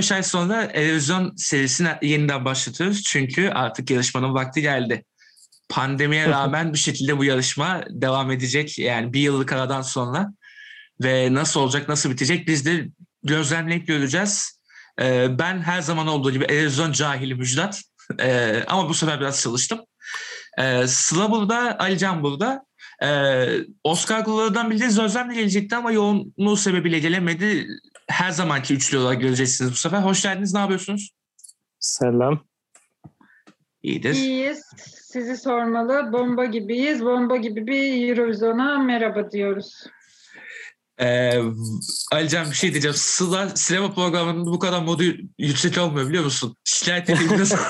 Ee, 4-5 ay sonra Erozyon serisini yeniden başlatıyoruz. Çünkü artık yarışmanın vakti geldi. Pandemiye rağmen bir şekilde bu yarışma devam edecek. Yani bir yıllık aradan sonra. Ve nasıl olacak, nasıl bitecek biz de gözlemleyip göreceğiz. Ee, ben her zaman olduğu gibi Erozyon cahili Müjdat. Ee, ama bu sefer biraz çalıştım. Ee, Sıla burada, Alican burada. Ee, Oscar Kulları'dan bildiğiniz Özlem de gelecekti ama yoğunluğu sebebiyle gelemedi. Her zamanki üçlü olarak göreceksiniz bu sefer. Hoş geldiniz. Ne yapıyorsunuz? Selam. İyidir. İyiyiz. Sizi sormalı. Bomba gibiyiz. Bomba gibi bir Eurovision'a merhaba diyoruz. Ee, Alican bir şey diyeceğim. Sıla sinema programının bu kadar modu yüksek olmuyor biliyor musun? Şikayet edeyim biraz.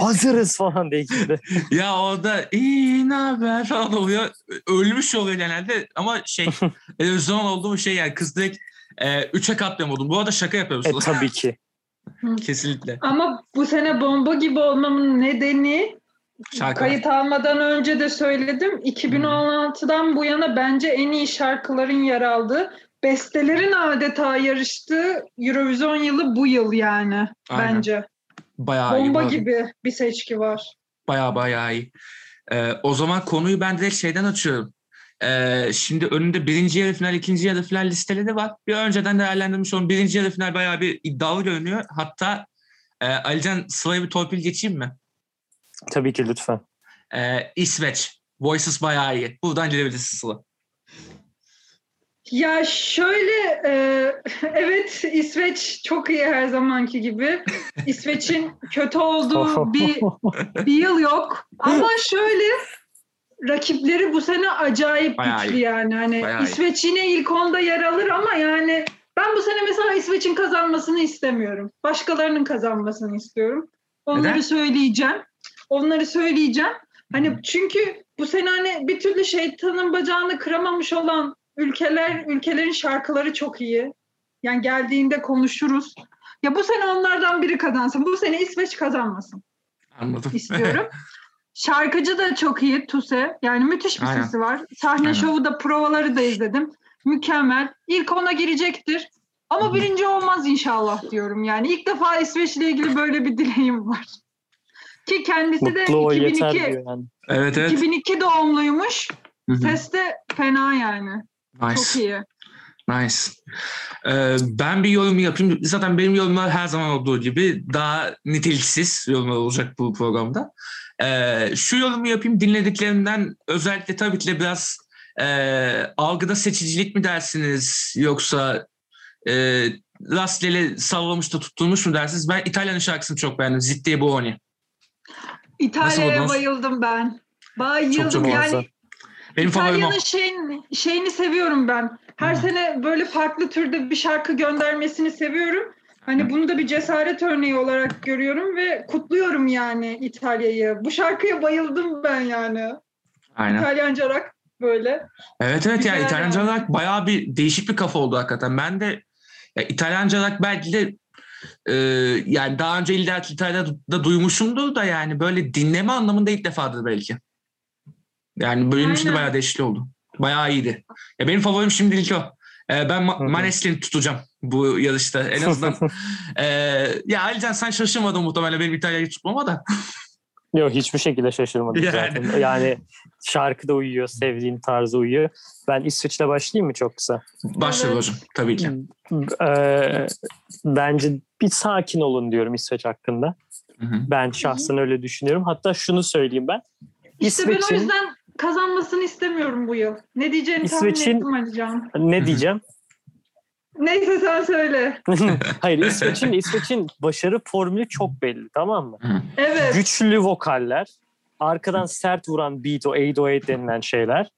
Hazırız falan diye girdi. ya orada iyi ne haber falan oluyor. Ölmüş oluyor genelde ama şey televizyon olduğum şey yani kız direkt e, üçe katlıyor modum. Bu arada şaka yapıyorum E tabii ki. Kesinlikle. Ama bu sene bomba gibi olmamın nedeni Şarkı. kayıt almadan önce de söyledim. 2016'dan bu yana bence en iyi şarkıların yer aldığı, bestelerin adeta yarıştığı Eurovision yılı bu yıl yani Aynen. bence. Bayağı iyi. Bomba arada. gibi bir seçki var. Baya bayağı iyi. Ee, o zaman konuyu ben direkt şeyden açıyorum. Ee, şimdi önünde birinci yarı final, ikinci yarı final listeleri var. Bir önceden değerlendirmiş olan birinci yarı final bayağı bir iddialı görünüyor. Hatta e, Alican Sıla'ya bir torpil geçeyim mi? Tabii ki lütfen. Ee, İsveç. Voices bayağı iyi. Buradan gidebilirsin Sıla. Ya şöyle, e, evet İsveç çok iyi her zamanki gibi. İsveç'in kötü olduğu bir bir yıl yok. Ama şöyle rakipleri bu sene acayip Bayağı güçlü iyi. yani. Hani Bayağı iyi. İsveç yine ilk onda yer alır ama yani ben bu sene mesela İsveç'in kazanmasını istemiyorum. Başkalarının kazanmasını istiyorum. Onları Neden? söyleyeceğim. Onları söyleyeceğim. Hani çünkü bu sene hani bir türlü şeytanın bacağını kıramamış olan ülkeler, ülkelerin şarkıları çok iyi. Yani geldiğinde konuşuruz. Ya bu sene onlardan biri kazansın. Bu sene İsveç kazanmasın Anladım. istiyorum. Şarkıcı da çok iyi Tuse. Yani müthiş bir Aynen. sesi var. Sahne Aynen. şovu da provaları da izledim. Mükemmel. İlk ona girecektir. Ama Hı birinci olmaz inşallah diyorum. Yani ilk defa İsveç'le ilgili böyle bir dileğim var. Ki kendisi de Mutlu ol 2002, yeter diyor yani. evet evet. 2002 doğumluymuş. Hı hı. Ses de fena yani. Çok nice. iyi. Nice. Ee, ben bir yorum yapayım. Zaten benim yorumlar her zaman olduğu gibi daha niteliksiz yorumlar olacak bu programda. Ee, şu yorumu yapayım. Dinlediklerimden özellikle tabii ki de biraz e, algıda seçicilik mi dersiniz yoksa e, rastgele sallamış da tutturmuş mu dersiniz? Ben İtalyan şarkısını çok beğendim. Zitti Buoni. İtalya'ya bayıldım ben. Bayıldım. Çok çok yani. Benim. İtalya'nın şeyini, şeyini seviyorum ben. Her Hı. sene böyle farklı türde bir şarkı göndermesini seviyorum. Hani bunu da bir cesaret örneği olarak görüyorum ve kutluyorum yani İtalya'yı. Bu şarkıya bayıldım ben yani. Aynen. İtalyanca rock böyle. Evet evet yani Güzel İtalyanca yani. olarak bayağı bir değişik bir kafa oldu hakikaten. Ben de ya, İtalyanca olarak belki de e, yani daha önce illa İtalya'da duymuşumdur da yani böyle dinleme anlamında ilk defadır belki. Yani benim için de bayağı değişik oldu. Bayağı iyiydi. Ya benim favorim şimdilik o. E, ben Ma-. Maneskin tutacağım bu yarışta en azından. e, ya Alican sen şaşırmadın muhtemelen benim İtalya'yı tutmama da. Yok hiçbir şekilde şaşırmadım Yani. zaten. Yani şarkıda uyuyor, sevdiğin tarzı uyuyor. Ben İsveç'le başlayayım mı çok kısa? Başla Evet. hocam tabii ki. Ee, bence bir sakin olun diyorum İsveç hakkında. Hı hı. Ben şahsen öyle düşünüyorum. Hatta şunu söyleyeyim ben. İşte ben o yüzden kazanmasını istemiyorum bu yıl. Ne diyeceğini tahmin İsveç'in- ettim Alican. ne diyeceğim? Neyse sen söyle. Hayır İsveç'in İsveç'in başarı formülü çok belli tamam mı? Evet. Güçlü vokaller, arkadan sert vuran beat o 808 denilen şeyler.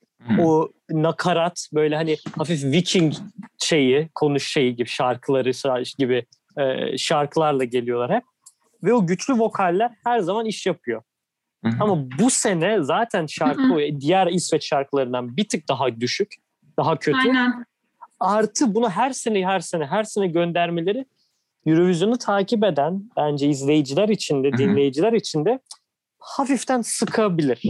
O nakarat böyle hani hafif Viking şeyi, konuş şeyi gibi şarkıları şar- gibi e, şarkılarla geliyorlar hep. Ve o güçlü vokaller her zaman iş yapıyor. Ama bu sene zaten şarkı diğer İsveç şarkılarından bir tık daha düşük, daha kötü. Aynen. Artı bunu her sene her sene her sene göndermeleri Eurovision'u takip eden bence izleyiciler için de dinleyiciler için de hafiften sıkabilir.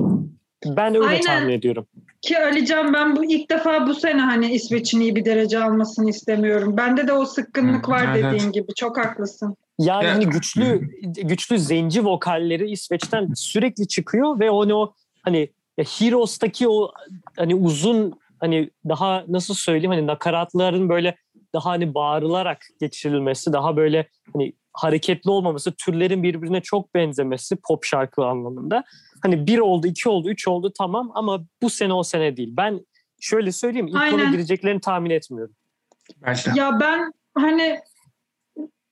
Ben öyle Aynen. tahmin ediyorum. Ki Alican ben bu ilk defa bu sene hani İsveç'in iyi bir derece almasını istemiyorum. Bende de o sıkkınlık Hı, var evet. dediğin gibi. Çok haklısın. Yani Ya- hani güçlü güçlü zenci vokalleri İsveç'ten sürekli çıkıyor ve onu o hani Heroes'taki o hani uzun hani daha nasıl söyleyeyim hani nakaratların böyle daha hani bağırılarak geçirilmesi, daha böyle hani hareketli olmaması, türlerin birbirine çok benzemesi pop şarkı anlamında. Hani bir oldu, iki oldu, üç oldu tamam ama bu sene o sene değil. Ben şöyle söyleyeyim ilk ona Aynen. gireceklerini tahmin etmiyorum. Belki. Ya ben hani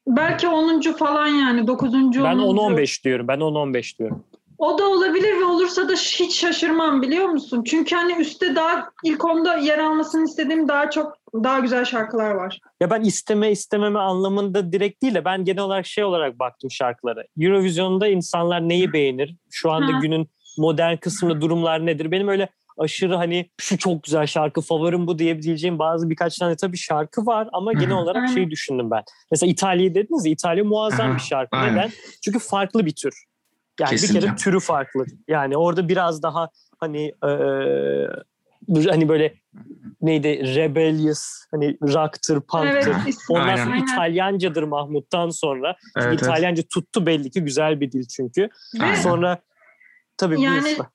belki 10. falan yani 9. Ben 10. 10-15 diyorum. Ben 10-15 diyorum. O da olabilir ve olursa da hiç şaşırmam biliyor musun? Çünkü hani üstte daha ilk onda yer almasını istediğim daha çok daha güzel şarkılar var. Ya ben isteme istememe anlamında direkt değil de ben genel olarak şey olarak baktım şarkılara. Eurovision'da insanlar neyi beğenir? Şu anda Hı. günün modern kısmında durumlar nedir? Benim öyle aşırı hani şu çok güzel şarkı favorim bu diyebileceğim bazı birkaç tane tabii şarkı var ama genel olarak şeyi düşündüm ben. Mesela İtalya'yı dediniz ya İtalya muazzam bir şarkı. Aynen. Neden? Çünkü farklı bir tür. Yani bir Kesinlikle. kere türü farklı. Yani orada biraz daha hani eee, hani böyle neydi rebellious hani rock'tır, punk'tır. Evet. Ondan Aynen. sonra İtalyancadır Mahmut'tan sonra. Evet, evet. İtalyanca tuttu belli ki güzel bir dil çünkü. Aynen. Sonra tabii Yani- buyursun.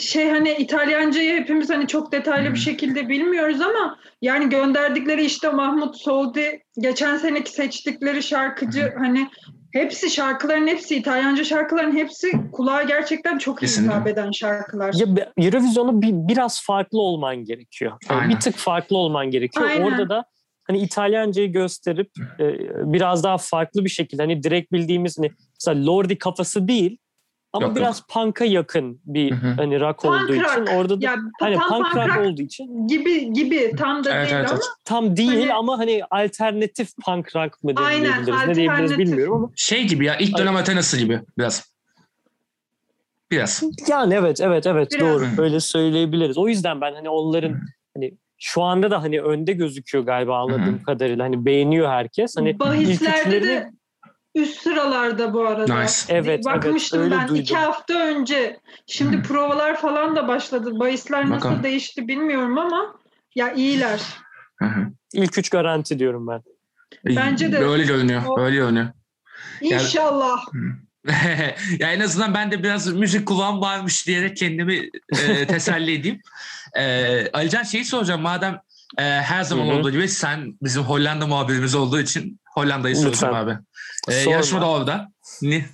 şey hani İtalyancayı hepimiz hani çok detaylı bir şekilde bilmiyoruz ama yani gönderdikleri işte Mahmut Soldi geçen seneki seçtikleri şarkıcı hani hepsi şarkıların hepsi İtalyanca şarkıların hepsi kulağa gerçekten çok Kesinlikle. hitap eden şarkılar. Ya Eurovision'u bir, biraz farklı olman gerekiyor. Yani Aynen. bir tık farklı olman gerekiyor. Aynen. Orada da hani İtalyancayı gösterip e, biraz daha farklı bir şekilde hani direkt bildiğimiz hani mesela Lordi kafası değil ama Yok, biraz punk'a yakın bir Hı hı. hani rock Punk olduğu rock. için orada da Ya hani tam punk punk rock rock olduğu için gibi gibi tam da Evet, değil evet, ama tam değil Hani- ama hani alternatif punk rock mı diyebiliriz ne diyebiliriz bilmiyorum ama Şey gibi ya ilk dönem Athena'sı gibi biraz. Biraz. Yani evet evet evet Biraz. doğru öyle söyleyebiliriz. O yüzden ben hani onların hani şu anda da hani önde gözüküyor galiba anladığım kadarıyla. Hani beğeniyor herkes. Hani ilk bahislerde üçlerini de üst sıralarda bu arada. Nice. Evet, Bakmıştım evet, öyle ben duydum. iki hafta önce. Şimdi Hı. provalar falan da başladı. Bahisler nasıl Bakalım. değişti bilmiyorum ama ya iyiler. Hı hı. ilk üç garanti diyorum ben. Bence de. Öyle görünüyor. O- Öyle görünüyor. İnşallah. ya en azından ben de biraz müzik kulağım varmış diyerek kendimi e, teselli edeyim. E, Alican şeyi soracağım madem e, her zaman Hı hı. olduğu gibi sen bizim Hollanda muhabirimiz olduğu için Hollanda'yı soracağım abi. E, Sorma. yarışma da orada. Ne?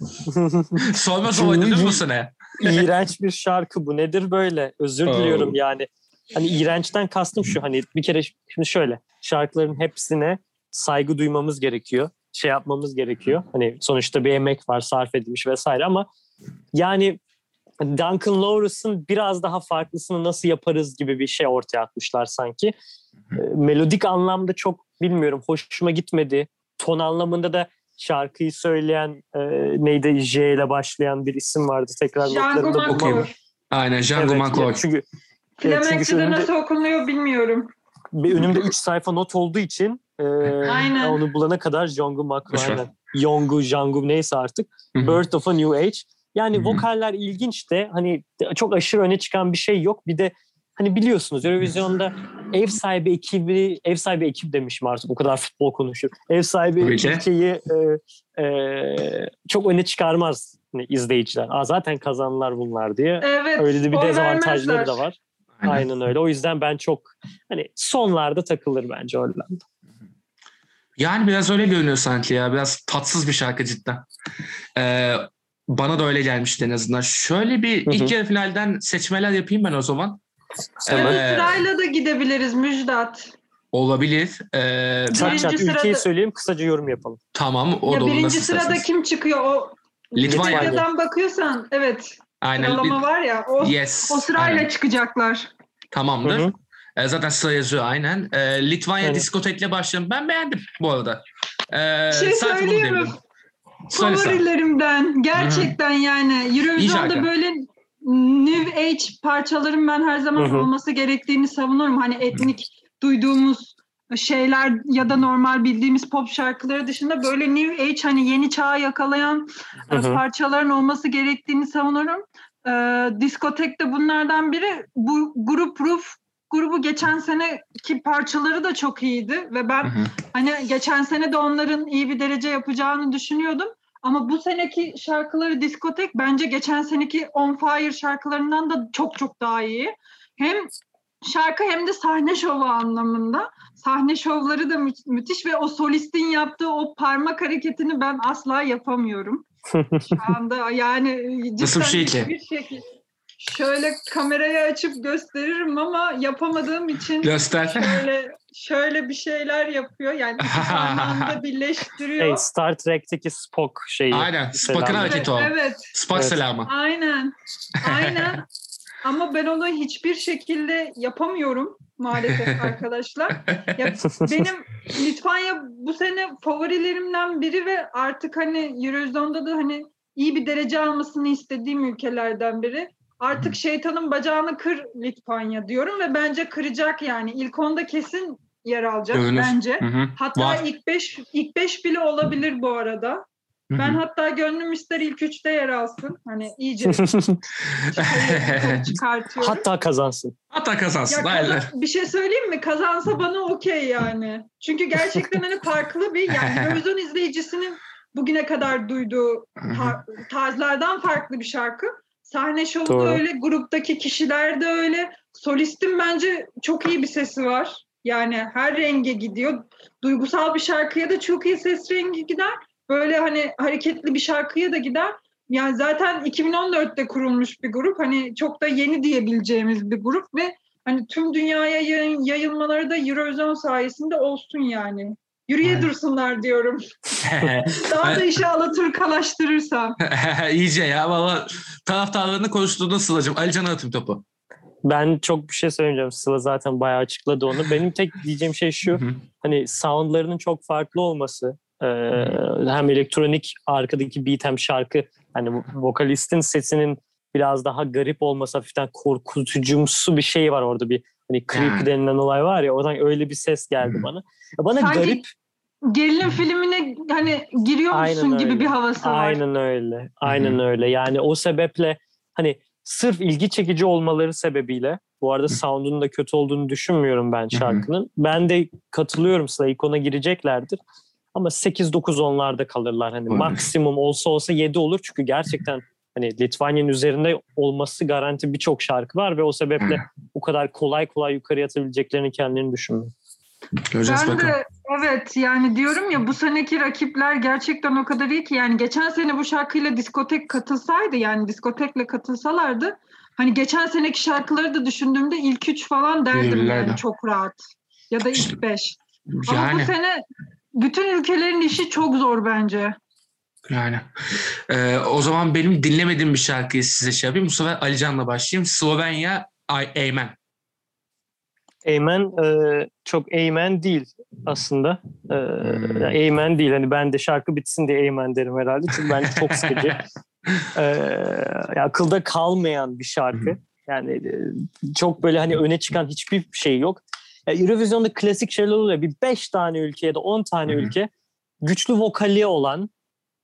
Sormaz olaydı değil mi bu sene? İğrenç bir şarkı bu. Nedir böyle? Özür Oh. diliyorum yani. Hani iğrençten kastım şu hani bir kere şimdi şöyle şarkıların hepsine saygı duymamız gerekiyor. Şey yapmamız gerekiyor. Hani sonuçta bir emek var sarf edilmiş vesaire ama yani Duncan Lawrence'ın biraz daha farklısını nasıl yaparız gibi bir şey ortaya atmışlar sanki. E, Melodik anlamda çok bilmiyorum hoşuma gitmedi. Ton anlamında da şarkıyı söyleyen e, neydi J ile başlayan bir isim vardı. Tekrar McCoy. bulamadım. Aynen Django Evet, McCoy. çünkü Flemenkçe'de önümde- nasıl okunuyor bilmiyorum. bir önümde 3 sayfa not olduğu için e, Aynen. onu bulana kadar Django McCoy. Yongu, Django neyse artık. Hı hı. Birth of a New Age. Yani Hı hı. vokaller ilginç de hani çok aşırı öne çıkan bir şey yok. Bir de hani biliyorsunuz Eurovision'da ev sahibi ekibi, ev sahibi ekip demişim artık o kadar futbol konuşuyor. Ev sahibi ülkeyi e, e, çok öne çıkarmaz hani izleyiciler. Aa, zaten kazanlar bunlar diye. Evet. Öyle de bir dezavantajları vermezler. da var. Aynen. Aynen öyle. O yüzden ben çok hani sonlarda takılır bence Hollanda. Yani biraz öyle görünüyor sanki ya. Biraz tatsız bir şarkı cidden. Ee, bana da öyle gelmişti en azından. Şöyle bir Hı hı. ilk yarı finalden seçmeler yapayım ben o zaman. Hemen. Ee, Sırayla da gidebiliriz Müjdat. olabilir. Ee, Çat birinci çat ülkeyi sırada- söyleyeyim kısaca yorum yapalım. tamam o ya da olur birinci nasıl sırada isterseniz. kim çıkıyor? O Litvanya. Bakıyorsan evet. Aynen. Sıralama var ya o, Yes. o sırayla aynen. çıkacaklar. Tamamdır. Hı hı. Ee, zaten sıra yazıyor aynen. Ee, Litvanya Aynen. diskotekle başlayalım. Ben beğendim bu arada. Ee, Bir şey sadece bunu söyleyeyim mi? diyebilirim. Söyle sen. Favorilerimden gerçekten yani İyi Eurovision'da şarkı. böyle New Age parçaların ben her zaman Hı hı. olması gerektiğini savunurum. Hani etnik duyduğumuz şeyler ya da normal bildiğimiz pop şarkıları dışında böyle New Age hani yeni çağı yakalayan Hı e, parçaların olması gerektiğini savunurum. e, diskotekte bunlardan biri. Bu grup Ruf grubu geçen seneki parçaları da çok iyiydi ve ben Hı hı. hani geçen sene de onların iyi bir derece yapacağını düşünüyordum. Ama bu seneki şarkıları diskotek bence geçen seneki On Fire şarkılarından da çok çok daha iyi. Hem şarkı hem de sahne şovu anlamında. Sahne şovları da mü- müthiş ve o solistin yaptığı o parmak hareketini ben asla yapamıyorum. Şu anda yani Nasıl bir şey cidden ki? hiçbir şekil- Şöyle kamerayı açıp gösteririm ama yapamadığım için Göster. şöyle şöyle bir şeyler yapıyor. Yani iki parmağını birleştiriyor. Hey, Star Trek'teki Spock şeyi. Aynen. Selamı. hareketi o. Evet, Spock Evet. selamı. aynen. Aynen. Ama ben onu hiçbir şekilde yapamıyorum maalesef arkadaşlar. Ya benim Litvanya bu sene favorilerimden biri ve artık hani Eurozone'da da hani iyi bir derece almasını istediğim ülkelerden biri. Artık şeytanın bacağını kır Litvanya diyorum ve bence kıracak yani. İlk onda kesin yer alacak Görünür. bence. Hı hı. Hatta Var. ilk beş ilk beş bile olabilir bu arada. Hı hı. Ben hatta gönlüm ister ilk üçte yer alsın. Hani iyice çıkartıyorum. Hatta kazansın. Hatta kazansın. Ya kazan- bir şey söyleyeyim mi? Kazansa bana okey yani. Çünkü gerçekten hani farklı bir yani Eurovision izleyicisinin bugüne kadar duyduğu tarzlardan farklı bir şarkı. Sahne şovu Doğru. da öyle, gruptaki kişiler de öyle. Solistin bence çok iyi bir sesi var. Yani her renge gidiyor. Duygusal bir şarkıya da çok iyi ses rengi gider. Böyle hani hareketli bir şarkıya da gider. Yani zaten 2014'te kurulmuş bir grup. Hani çok da yeni diyebileceğimiz bir grup ve hani tüm dünyaya yayın- yayılmaları da Eurovision sayesinde olsun yani. Yürüye Evet. dursunlar diyorum. Daha da işi alaturkalaştırırsam. İyice ya valla taraftarlarını konuştuğunda Sıla'cığım. Ali Can'a atayım topu. Ben çok bir şey söyleyeceğim. Sıla zaten bayağı açıkladı onu. Benim tek diyeceğim şey şu. Hani soundlarının çok farklı olması e, hem elektronik arkadaki beat hem şarkı hani vo- vokalistin sesinin biraz daha garip olması hafiften korkutucumsu bir şey var orada bir hani creepy Yani. denilen olay var ya oradan öyle bir ses geldi bana. Ya Bana Sanki garip Gerilim filmine hani giriyormuşsun Aynen gibi öyle. bir havası var. aynen öyle aynen öyle yani o sebeple hani sırf ilgi çekici olmaları sebebiyle bu arada sound'un da kötü olduğunu düşünmüyorum ben şarkının. Ben de katılıyorum Sıla ikona gireceklerdir. Ama 8-9 onlarda kalırlar. Hani maksimum olsa olsa 7 olur. Çünkü gerçekten hani Litvanya'nın üzerinde olması garanti birçok şarkı var ve o sebeple o kadar kolay kolay yukarı atabileceklerini kendilerini düşünmüyorum. Göreceğiz Ben bakalım. de evet yani diyorum ya bu seneki rakipler gerçekten o kadar iyi ki yani geçen sene bu şarkıyla diskotek katılsaydı yani diskotekle katılsalardı hani geçen seneki şarkıları da düşündüğümde ilk üç falan derdim Verirlerdi. yani çok rahat ya da ilk beş. Ama bu Yani sene bütün ülkelerin işi çok zor bence. Yani. Ee, o zaman benim dinlemediğim bir şarkıyı size şey yapayım. Bu sefer Ali Can'la başlayayım. Slovenya Amen. Amen e, çok Amen değil aslında. E, Hmm. Amen değil. Hani ben de şarkı bitsin diye Amen derim herhalde. Çünkü bence çok sıkıcı. e, ya akılda kalmayan bir şarkı. Hı. Yani e, çok böyle hani öne çıkan hiçbir şey yok. Ya Eurovision'da klasik şeyler oluyor. Bir beş tane ülke ya da on tane Hı hı. ülke güçlü vokali olan.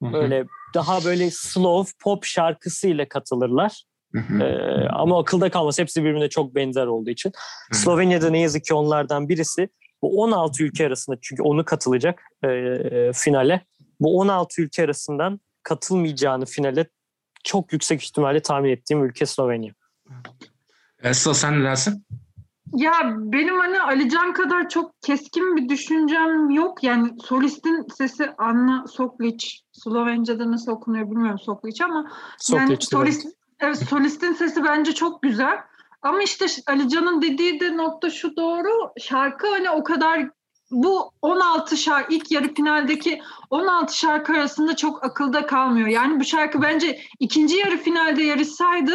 Böyle daha böyle slow pop şarkısıyla katılırlar. Ee, ama akılda kalmaz. Hepsi birbirine çok benzer olduğu için. Slovenya'da ne yazık ki onlardan birisi. Bu 16 ülke arasında çünkü onu katılacak e, finale. Bu 16 ülke arasından katılmayacağını finale çok yüksek ihtimalle tahmin ettiğim ülke Slovenya. Sıla sen ne dersin? Ya benim hani Alican kadar çok keskin bir düşüncem yok. Yani solistin sesi Anna Soklic. Slovenca'da nasıl okunuyor bilmiyorum Soklic ama yani Soklic solist, evet, solistin sesi bence çok güzel. Ama işte Alican'ın dediği de nokta şu doğru. Şarkı hani o kadar bu 16 şarkı ilk yarı finaldeki 16 şarkı arasında çok akılda kalmıyor. Yani bu şarkı bence ikinci yarı finalde yarışsaydı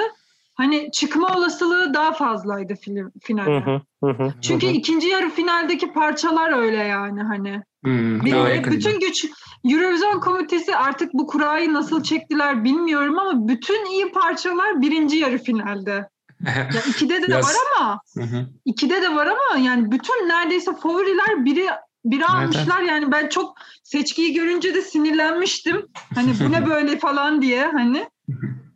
hani çıkma olasılığı daha fazlaydı film finalde. Hı hı, hı hı, Çünkü hı hı. ikinci yarı finaldeki parçalar öyle yani hani. Hmm, Bir de bütün güç Eurovision komitesi artık bu kurayı nasıl çektiler bilmiyorum ama bütün iyi parçalar birinci yarı finalde. Ya ikide de Biraz- var ama Hı hı. ikide de var ama yani bütün neredeyse favoriler biri biri almışlar. Yani ben çok seçkiyi görünce de sinirlenmiştim. Hani bu ne böyle falan diye hani.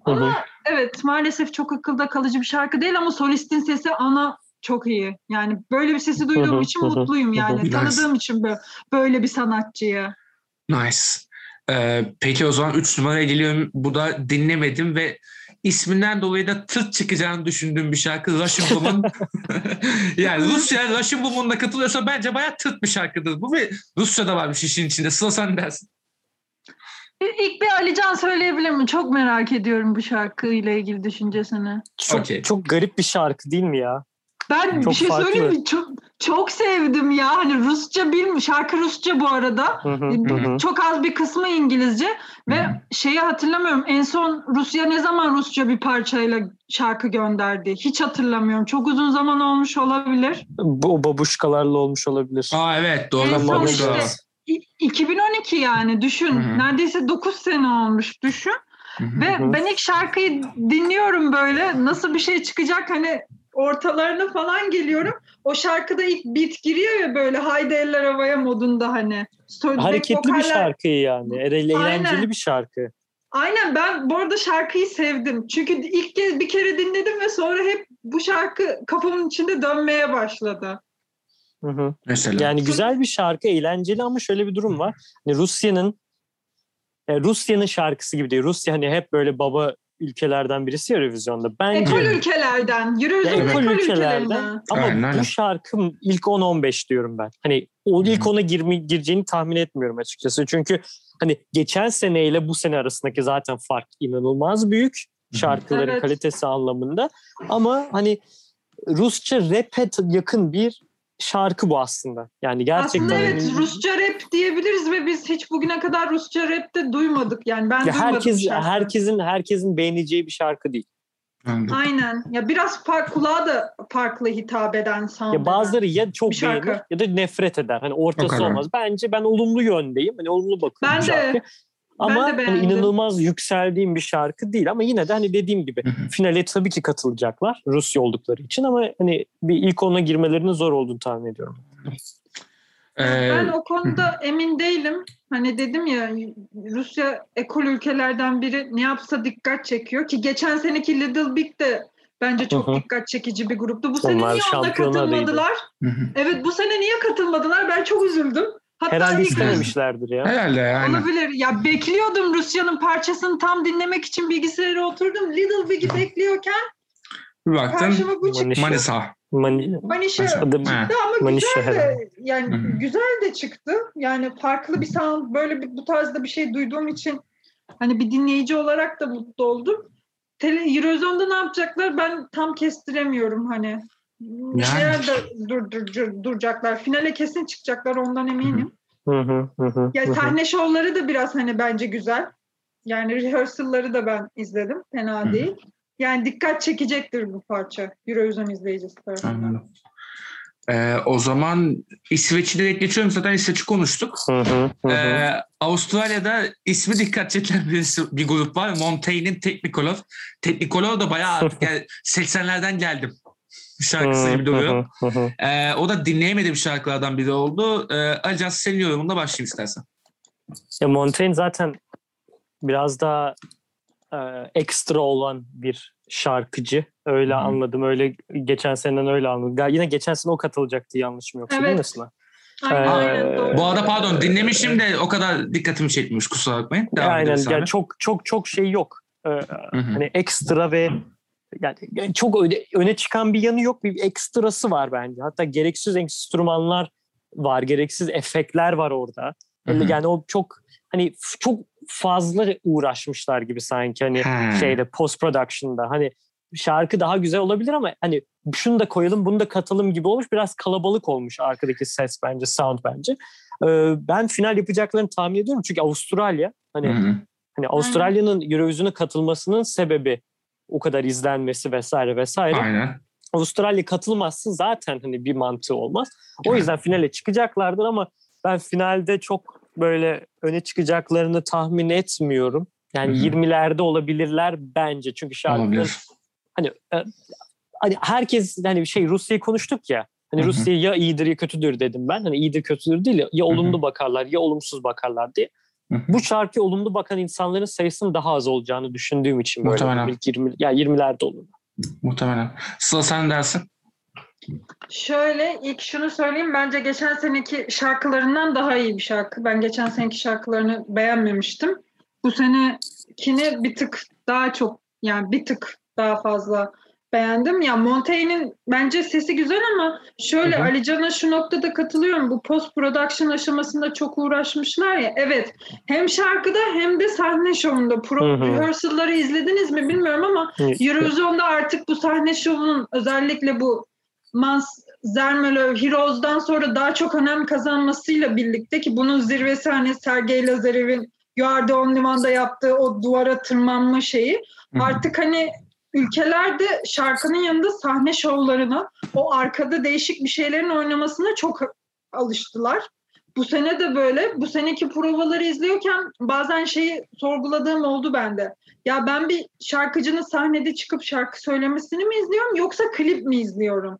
Ama evet maalesef çok akılda kalıcı bir şarkı değil ama solistin sesi ana çok iyi. Yani böyle bir sesi duyduğum için mutluyum yani. Nice. Tanıdığım için böyle, böyle bir sanatçıyı. Nice. Ee, peki o zaman 3 numaraya geliyorum. Bu da dinlemedim ve isminden dolayı da tırt çıkacağını düşündüğüm bir şarkı Russian Woman. yani Rusya Russian Woman'la katılıyorsa bence bayağı tırt bir şarkıdır. Bu ve Rusya'da varmış işin içinde. Sıla sen dersin. İlk bir Alican söyleyebilir mi? Çok merak ediyorum bu şarkıyla ilgili düşüncesini. Çok, Okey. çok garip bir şarkı değil mi ya? Ben Çok bir şey farklı. söyleyeyim mi? Çok, çok sevdim ya. Hani Rusça bilmiyorum. Şarkı Rusça bu arada. Hı hı, hı hı. Çok az bir kısmı İngilizce ve Hı şeyi hatırlamıyorum. En son Rusya ne zaman Rusça bir parçayla şarkı gönderdi? Hiç hatırlamıyorum. Çok uzun zaman olmuş olabilir. Bu o babuşkalarla olmuş olabilir. Aa evet doğru. En son Doğru. işte 2012 yani düşün. Hı hı. Neredeyse 9 sene olmuş düşün. Hı hı. Ve ben ilk şarkıyı dinliyorum böyle. Nasıl bir şey çıkacak hani ortalarına falan geliyorum. O şarkıda ilk beat giriyor ya böyle haydi eller havaya modunda hani. Söz- Hareketli bir vokaller- şarkı yani. Eğlenceli Aynen. bir şarkı. Aynen ben bu arada şarkıyı sevdim. Çünkü ilk kez bir kere dinledim ve sonra hep bu şarkı kafamın içinde dönmeye başladı. Hı hı. Mesela. Yani güzel bir şarkı, eğlenceli ama şöyle bir durum var. Hani Rusya'nın e, Rusya'nın şarkısı gibi değil. Rusya hani hep böyle baba ülkelerden birisi ya Eurovision'da. Bence Ekol ülkelerden, Eurovision ekol ekol ülkelerden. ama Aynen, aynen. bu şarkı ilk 10-15 diyorum ben. Hani o ilk Hı. ona girme, gireceğini tahmin etmiyorum açıkçası. Çünkü hani geçen seneyle bu sene arasındaki zaten fark inanılmaz büyük. Şarkıların Evet. kalitesi anlamında. Ama hani Rusça rap'e yakın bir şarkı bu aslında. Yani gerçekten Aslında evet hani- Rusça rap diyebiliriz ve biz hiç bugüne kadar Rusça rap de duymadık. Yani ben ya duymadım herkes şarkı. herkesin herkesin beğeneceği bir şarkı değil. Anladım. Aynen. Ya biraz fark, kulağa da farklı hitap eden sound Ya bazıları ya çok beğenir ya da nefret eder. Hani ortası olmaz. Bence ben olumlu yöndeyim. Hani olumlu bakıyorum Ben de. Ama hani inanılmaz yükseldiğim bir şarkı değil ama yine de hani dediğim gibi finale tabii ki katılacaklar Rusya oldukları için ama hani bir ilk ona girmelerinin zor olduğunu tahmin ediyorum. Ee, Ben o konuda emin değilim. Hani dedim ya Rusya ekol ülkelerden biri ne yapsa dikkat çekiyor ki geçen seneki Little Big de bence çok dikkat çekici bir gruptu. Bu sene Onlar niye ona katılmadılar? Evet bu sene niye katılmadılar? Ben çok üzüldüm. Hatta Herhalde ilk- istememişlerdir ya. Herhalde aynen. Olabilir. Ya bekliyordum Rusya'nın parçasını tam dinlemek için bilgisayara oturdum. Little Big'i bekliyorken Bir baktın karşıma bu çıktı. Manişa. Manisa. Mani, Manişa. adı Ha. ama güzel herhalde. de yani Hı hı. güzel de çıktı. Yani farklı bir sound böyle bir, bu tarzda bir şey duyduğum için hani bir dinleyici olarak da mutlu oldum. Tele, Eurozone'da ne yapacaklar ben tam kestiremiyorum hani. Bir Yani. şeyler de dur, dur, dur- duracaklar. Finale kesin çıkacaklar ondan eminim. Hı hı, hı hı, Ya sahne şovları da biraz hani bence güzel. Yani rehearsal'ları da ben izledim. Fena Hı. değil. Yani dikkat çekecektir bu parça Eurovision izleyicisi tarafından. Anladım. Ee, o zaman İsveç'i direkt geçiyorum. Zaten İsveç'i konuştuk. Hı hı, hı hı. Ee, Avustralya'da ismi dikkat çeken bir, bir grup var. Montaigne'in Technicolor. Technicolor da bayağı artık yani 80'lerden geldim. Şarkısı gibi duruyor. Hı hı, hı hı. Ee, o da dinleyemediğim şarkılardan biri oldu. Ee, Alican senin yorumunla başlayayım istersen. Ya Montaigne zaten biraz daha e, ekstra olan bir şarkıcı. Öyle hı. anladım. Öyle geçen seneden öyle anladım. Yine geçen sene o katılacaktı yanlışım yoksa değil mi Evet. Sıla? Aynen, Ee, aynen, doğru. Bu arada pardon dinlemişim de o kadar dikkatimi çekmemiş kusura bakmayın. Devam Aynen. Yani abi. çok çok çok şey yok. Ee, Hı hı. hani ekstra ve yani çok öne, öne çıkan bir yanı yok. Bir ekstrası var bence. Hatta gereksiz enstrümanlar var. Gereksiz efektler var orada. Hı hı. Yani o çok hani çok fazla uğraşmışlar gibi sanki hani Ha. şeyde post production'da hani şarkı daha güzel olabilir ama hani şunu da koyalım bunu da katalım gibi olmuş biraz kalabalık olmuş arkadaki ses bence sound bence. Ee, ben final yapacaklarını tahmin ediyorum çünkü Avustralya hani Hı hı. hani Avustralya'nın Eurovision'a katılmasının sebebi o kadar izlenmesi vesaire vesaire. Aynen. Avustralya katılmazsa zaten hani bir mantığı olmaz. O yüzden finale çıkacaklardır ama ben finalde çok böyle öne çıkacaklarını tahmin etmiyorum. Yani Hı hı. 20'lerde olabilirler bence. Çünkü şarkının Olabilir. hani e, hani herkes hani şey Rusya'yı konuştuk ya. Hani. Rusya ya iyidir ya kötüdür dedim ben. Hani iyidir kötüdür değil ya, ya olumlu bakarlar ya olumsuz bakarlar diye. Bu şarkıya olumlu bakan insanların sayısının daha az olacağını düşündüğüm için böyle Muhtemelen. ilk 20 ya 20'lerde olur. Muhtemelen. Sıla sen dersin. Şöyle ilk şunu söyleyeyim bence geçen seneki şarkılarından daha iyi bir şarkı. Ben geçen seneki şarkılarını beğenmemiştim. Bu senekini bir tık daha çok yani bir tık daha fazla beğendim. Ya Montaigne'in bence sesi güzel ama şöyle. Ali Can'a şu noktada katılıyorum. Bu post production aşamasında çok uğraşmışlar ya. Evet hem şarkıda hem de sahne şovunda. Pro rehearsal'ları izlediniz mi bilmiyorum ama Eurovision'da artık bu sahne şovunun özellikle bu Mans Zermelöv Heroes'dan sonra daha çok önem kazanmasıyla birlikte ki bunun zirvesi hani Sergey Lazarev'in The Only One'da yaptığı o duvara tırmanma şeyi Hı hı. artık hani ülkelerde şarkının yanında sahne şovlarına o arkada değişik bir şeylerin oynamasına çok alıştılar. Bu sene de böyle. Bu seneki provaları izliyorken bazen şeyi sorguladığım oldu bende. Ya ben bir şarkıcının sahnede çıkıp şarkı söylemesini mi izliyorum yoksa klip mi izliyorum?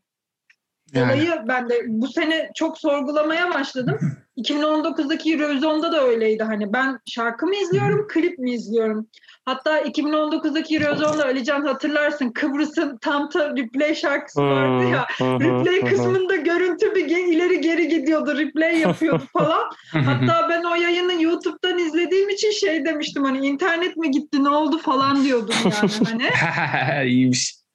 Yani. Olayı ben de bu sene çok sorgulamaya başladım. 2019'daki Eurovision'da da öyleydi. Hani ben şarkı mı izliyorum, klip mi izliyorum? Hatta 2019'daki Eurovision'da Alican hatırlarsın Kıbrıs'ın Tamta Replay şarkısı vardı ya. Replay kısmında görüntü bir ileri geri gidiyordu. Replay yapıyordu falan. Hatta ben o yayını YouTube'dan izlediğim için şey demiştim hani internet mi gitti ne oldu falan diyordum yani hani. İyiymiş.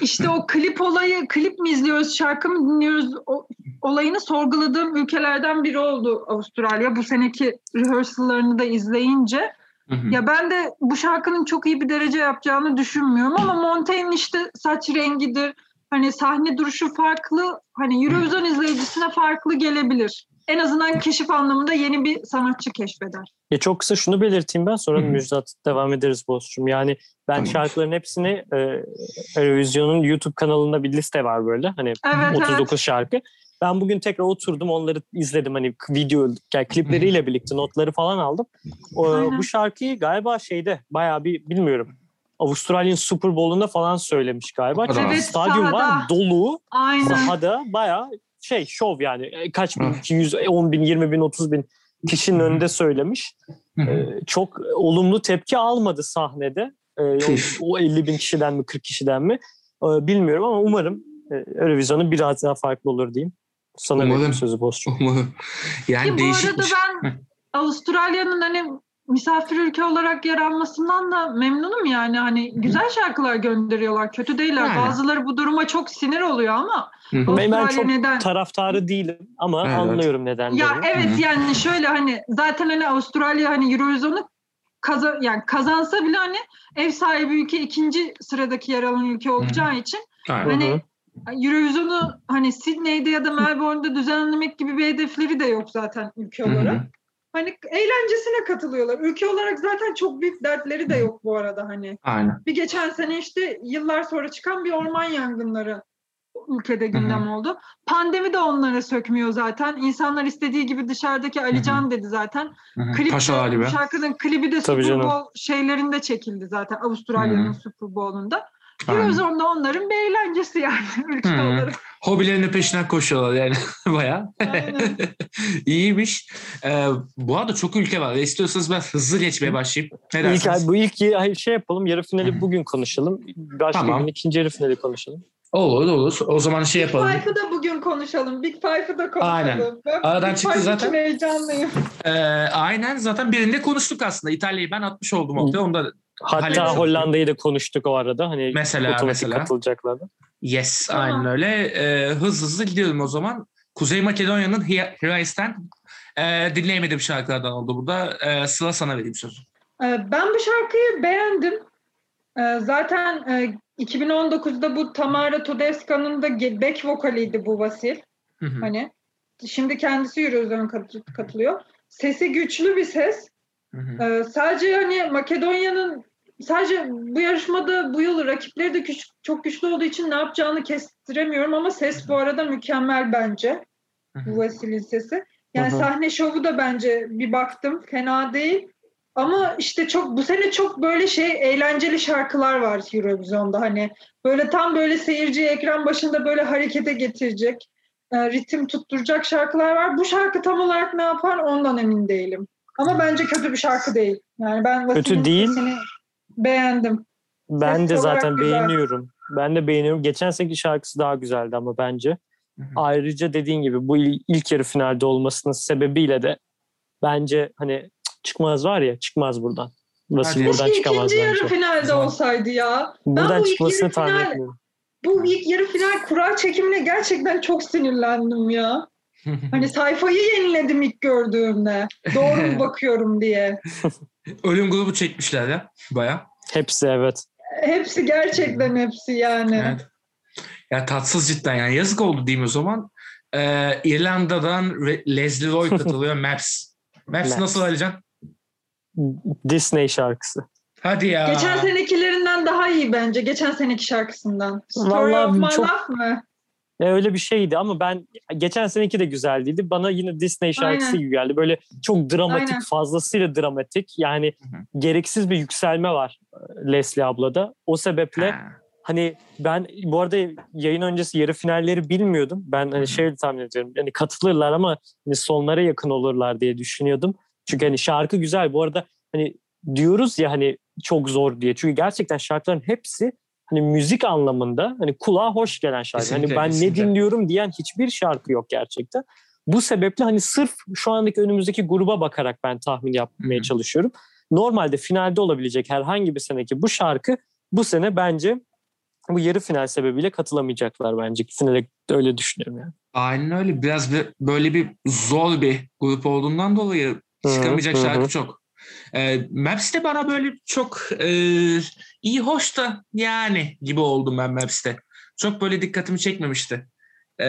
İşte o klip olayı, klip mi izliyoruz, şarkı mı dinliyoruz o, olayını sorguladığım ülkelerden biri oldu Avustralya. Bu seneki rehearsal'larını da izleyince. Hı hı. Ya ben de bu şarkının çok iyi bir derece yapacağını düşünmüyorum ama Montaigne'in işte saç rengidir, hani sahne duruşu farklı, hani Eurovision izleyicisine farklı gelebilir. En azından keşif anlamında yeni bir sanatçı keşfeder. Ya çok kısa şunu belirteyim ben sonra Hı hı. Müjdat devam ederiz Bozcuğum. Yani ben Tamam. şarkıların hepsini e, Eurovision'un YouTube kanalında bir liste var böyle. Hani Evet, 39 evet. şarkı. Ben bugün tekrar oturdum onları izledim hani video yani klipleriyle birlikte notları falan aldım. O, Aynen. bu şarkıyı galiba şeyde bayağı bir bilmiyorum. Avustralya'nın Super Bowl'unda falan söylemiş galiba. Evet, Çünkü stadyum var sahada. dolu. Aynen. Sahada bayağı şey şov yani E, kaç bin, Hı. 200, 10 bin, 20 bin, 30 bin kişinin önünde söylemiş. Ee, çok olumlu tepki almadı sahnede. Ee, o, Püf. o 50 bin kişiden mi 40 kişiden mi Ee, bilmiyorum ama umarım e, Eurovision'un biraz daha farklı olur diyeyim. Sana Umarım. sözü Bozcuğum. Umarım. Yani Ki bu değişik arada bir şey. ben Avustralya'nın hani misafir ülke olarak yer almasından da memnunum yani. Hani güzel şarkılar gönderiyorlar. Kötü değiller. Yani. Bazıları bu duruma çok sinir oluyor ama. Ben, çok neden? taraftarı değilim ama Evet. anlıyorum nedenlerini. Ya evet yani şöyle hani zaten hani Avustralya hani Eurovision'u kaza, yani kazansa bile hani ev sahibi ülke ikinci sıradaki yer alan ülke olacağı için Aynen. hani Eurovision'u hani Sydney'de ya da Melbourne'de düzenlemek gibi bir hedefleri de yok zaten ülke hı. Hani eğlencesine katılıyorlar. Ülke olarak zaten çok büyük dertleri de yok bu arada hani. Aynen. Bir geçen sene işte yıllar sonra çıkan bir orman yangınları ülkede gündem oldu. Pandemi de onlara sökmüyor zaten. İnsanlar istediği gibi dışarıdaki Alican dedi zaten. Hı hı. Klip de, şarkının klibi de Tabii Super canım. Bowl şeylerinde çekildi zaten. Avustralya'nın Hı. Super Bowl'unda. Eurovision'da onların bir eğlencesi yani ülke Hı. olarak. Hobilerinin peşinden koşuyorlar yani bayağı. Aynen. İyiymiş. Ee, bu arada çok ülke var. İstiyorsanız ben hızlı geçmeye başlayayım. Ne İlk, bu ilk ay- şey yapalım yarı finali bugün konuşalım. Başka Tamam. gün ikinci yarı finali konuşalım. Olur olur. O zaman şey Big yapalım. Five'ı da bugün konuşalım. Big Five'ı da konuşalım. Aynen. Ben Aradan Big çıktı Five zaten. heyecanlıyım. Ee, aynen zaten birinde konuştuk aslında. İtalya'yı ben atmış oldum ortaya. Onu da Hatta. Hollanda'yı da konuştuk o arada. Hani Mesela, otomatik mesela. katılacaklardı. Yes Tamam. aynen öyle. Ee, hızlı hızlı gidiyorum o zaman. Kuzey Makedonya'nın Hirais'ten e, dinleyemediğim şarkılardan oldu burada. Ee, Sıla sana vereyim sözü. Ee, Ben bu şarkıyı beğendim. Ee, Zaten e, 2019'da bu Tamara Todeska'nın da back vokaliydi bu Vasil. Hı hı. Hani şimdi kendisi Eurovision'a kat- katılıyor. Sesi güçlü bir ses. Hı hı. Sadece hani Makedonya'nın sadece bu yarışmada bu yıl rakipleri de güç- çok güçlü olduğu için ne yapacağını kestiremiyorum ama ses bu arada mükemmel bence. Bu Vasil'in sesi. Yani hı. sahne şovu da bence bir baktım fena değil. Ama işte çok bu sene çok böyle şey eğlenceli şarkılar var Eurovision'da hani böyle tam böyle seyirciyi ekran başında böyle harekete getirecek, e, ritim tutturacak şarkılar var. Bu şarkı tam olarak ne yapar ondan emin değilim. Ama bence kötü bir şarkı değil. Yani ben Kötü Vasily'nin değil. sesini beğendim. Ben Ses de zaten güzel. beğeniyorum. Ben de beğeniyorum. Geçen seneki şarkısı daha güzeldi ama bence. Hı hı. Ayrıca dediğin gibi bu il- ilk yarı finalde olmasının sebebiyle de bence hani çıkmaz var ya çıkmaz buradan. Hadi. buradan Keşke çıkamaz ikinci bence. yarı finalde olsaydı ya. Buradan bu ilk yarı tahmin final- etmiyorum. Bu ilk yarı final kura çekimine gerçekten çok sinirlendim ya. Hani sayfayı yeniledim ilk gördüğümde. Doğru mu bakıyorum diye. Ölüm grubu çekmişler ya baya. Hepsi evet. Hepsi gerçekten hepsi yani. Evet. Ya tatsız cidden yani yazık oldu diyeyim o zaman. Ee, İrlanda'dan Re- Leslie Roy katılıyor Maps. Maps Maps. nasıl Alican? Disney şarkısı. Hadi ya. Geçen senekilerinden daha iyi bence. Geçen seneki şarkısından. Story Vallahi of My çok- Life mı? Ya öyle bir şeydi ama ben geçen seneki de güzel değildi. Bana yine Disney şarkısı Aynen. gibi geldi. Böyle çok dramatik, Aynen. fazlasıyla dramatik. Yani Hı gereksiz bir yükselme var e, Leslie ablada. O sebeple Ha. hani ben bu arada yayın öncesi yarı finalleri bilmiyordum. Ben hani şey tahmin ediyorum. Yani katılırlar ama hani sonlara yakın olurlar diye düşünüyordum. Çünkü hani şarkı güzel. Bu arada hani diyoruz ya hani çok zor diye. Çünkü gerçekten şarkıların hepsi hani müzik anlamında hani kulağa hoş gelen şarkı. Kesinlikle, hani ben kesinlikle. ne dinliyorum diyen hiçbir şarkı yok gerçekten. Bu sebeple hani sırf şu andaki önümüzdeki gruba bakarak ben tahmin yapmaya Hı hı. çalışıyorum. Normalde finalde olabilecek herhangi bir seneki bu şarkı bu sene bence bu yarı final sebebiyle katılamayacaklar bence. Finale öyle düşünüyorum yani. Aynen öyle. Biraz bir, böyle bir zor bir grup olduğundan dolayı çıkamayacak Hı hı, şarkı hı. çok. Ee, Maps de bana böyle çok e, iyi hoş da yani gibi oldum ben Maps'te. Çok böyle dikkatimi çekmemişti. Ee,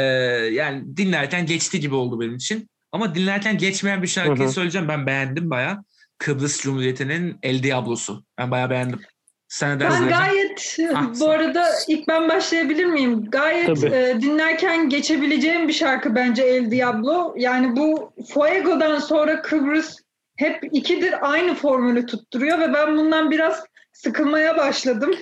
yani dinlerken geçti gibi oldu benim için. Ama dinlerken geçmeyen bir şarkıyı Hı hı. söyleyeceğim. Ben beğendim baya. Kıbrıs Cumhuriyeti'nin El Diablosu. Ben baya beğendim. Sen dersin? Ben gayet Ah, bu arada ilk ben başlayabilir miyim? Gayet Tabii. e, dinlerken geçebileceğim bir şarkı bence El Diablo. Yani bu Fuego'dan sonra Kıbrıs hep ikidir aynı formülü tutturuyor ve ben bundan biraz sıkılmaya başladım.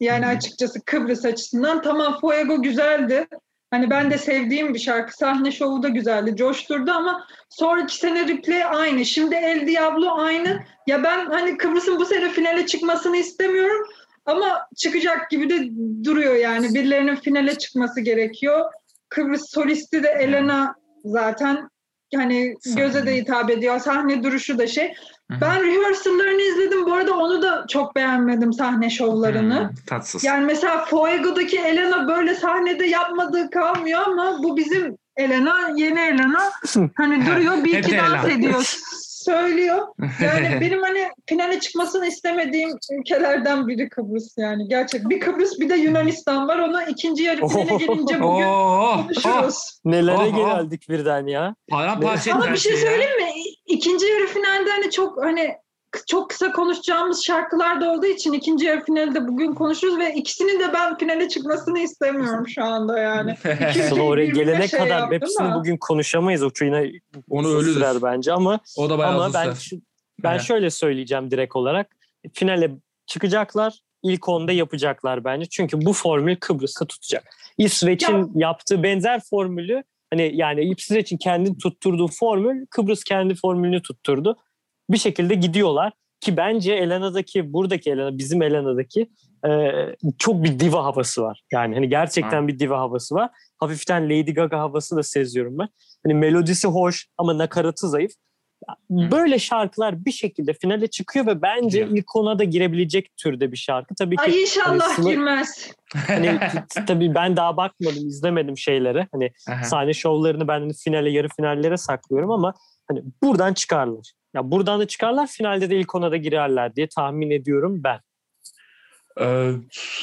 Yani açıkçası Kıbrıs açısından tamam Fuego güzeldi. Hani ben de sevdiğim bir şarkı. Sahne şovu da güzeldi. Coşturdu ama sonraki sene replay aynı. Şimdi El Diablo aynı. Ya ben hani Kıbrıs'ın bu sene finale çıkmasını istemiyorum ama çıkacak gibi de duruyor yani. Birilerinin finale çıkması gerekiyor. Kıbrıs solisti de Elena zaten hani göze de hitap ediyor. Sahne duruşu da şey. Hı hı. Ben rehearsal'larını izledim. Bu arada onu da çok beğenmedim sahne şovlarını. Hmm, tatsız. Yani mesela Fuego'daki Elena böyle sahnede yapmadığı kalmıyor ama bu bizim Elena, yeni Elena. Hani duruyor bir iki dans ediyor, söylüyor. Yani benim hani finale çıkmasını istemediğim ülkelerden biri Kıbrıs yani. Gerçek. Bir Kıbrıs bir de Yunanistan var. Ona ikinci yarı finale gelince bugün oh, konuşuruz. Nelere geldik birden ya. paramparça Ama bir şey ya. söyleyeyim mi? İkinci yarı finalde hani çok hani çok kısa konuşacağımız şarkılar da olduğu için ikinci yarı finalde bugün konuşuruz ve ikisinin de ben finale çıkmasını istemiyorum şu anda yani. Oraya gelene şey kadar hepsini bugün konuşamayız. O yine Onu ölürüz. bence ama O da bayağı ama uzun ben sürer. ben Evet. şöyle söyleyeceğim direkt olarak. Finale çıkacaklar. ilk onda yapacaklar bence. Çünkü bu formül Kıbrıs'ta tutacak. İsveç'in yaptığı benzer formülü hani yani İsveç'in kendi tutturduğu formül Kıbrıs kendi formülünü tutturdu. Bir şekilde gidiyorlar ki bence Elena'daki buradaki Elena bizim Elena'daki e, çok bir diva havası var. Yani hani gerçekten bir diva havası var. Hafiften Lady Gaga havası da seziyorum ben. Hani melodisi hoş ama nakaratı zayıf. Böyle şarkılar bir şekilde finale çıkıyor ve bence Gidiyor. ilk ona da girebilecek türde bir şarkı. Tabii ki Ay inşallah Hani girmez. hani tabii ben daha bakmadım, izlemedim şeylere. Hani Aha. sahne şovlarını ben hani finale, yarı finallere saklıyorum ama hani buradan çıkarlar. Ya buradan da çıkarlar, finalde de ilk ona da girerler diye tahmin ediyorum ben. Ee,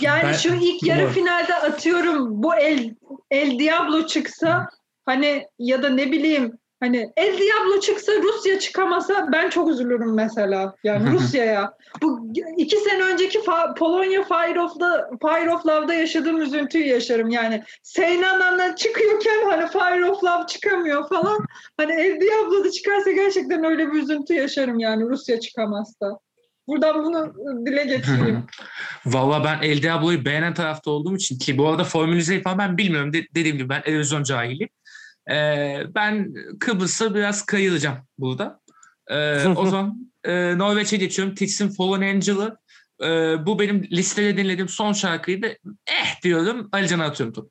Yani ben- şu ilk yarı Umarım. finalde atıyorum bu El El Diablo çıksa hani ya da ne bileyim hani El Diablo çıksa Rusya çıkamasa ben çok üzülürüm mesela. Yani Rusya'ya. Bu iki sene önceki Fa- Polonya Fire of'da Fire of Love'da yaşadığım üzüntüyü yaşarım yani. Seynan'dan çıkıyorken hani Fire of Love çıkamıyor falan. Hani El Diablo'da çıkarsa gerçekten öyle bir üzüntü yaşarım yani Rusya çıkamazsa. Buradan bunu dile getireyim. Valla ben El Diablo'yu beğenen tarafta olduğum için ki bu arada formülizeyi falan ben bilmiyorum. De- dediğim gibi ben televizyon cahiliyim. Ee, ben Kıbrıs'a biraz kayılacağım burada. Ee, o zaman e, Norveç'e geçiyorum. Tits'in Fallen Angel'ı. Ee, bu benim listede dinlediğim son şarkıydı. Eh diyorum. Alican'a atıyorum topu.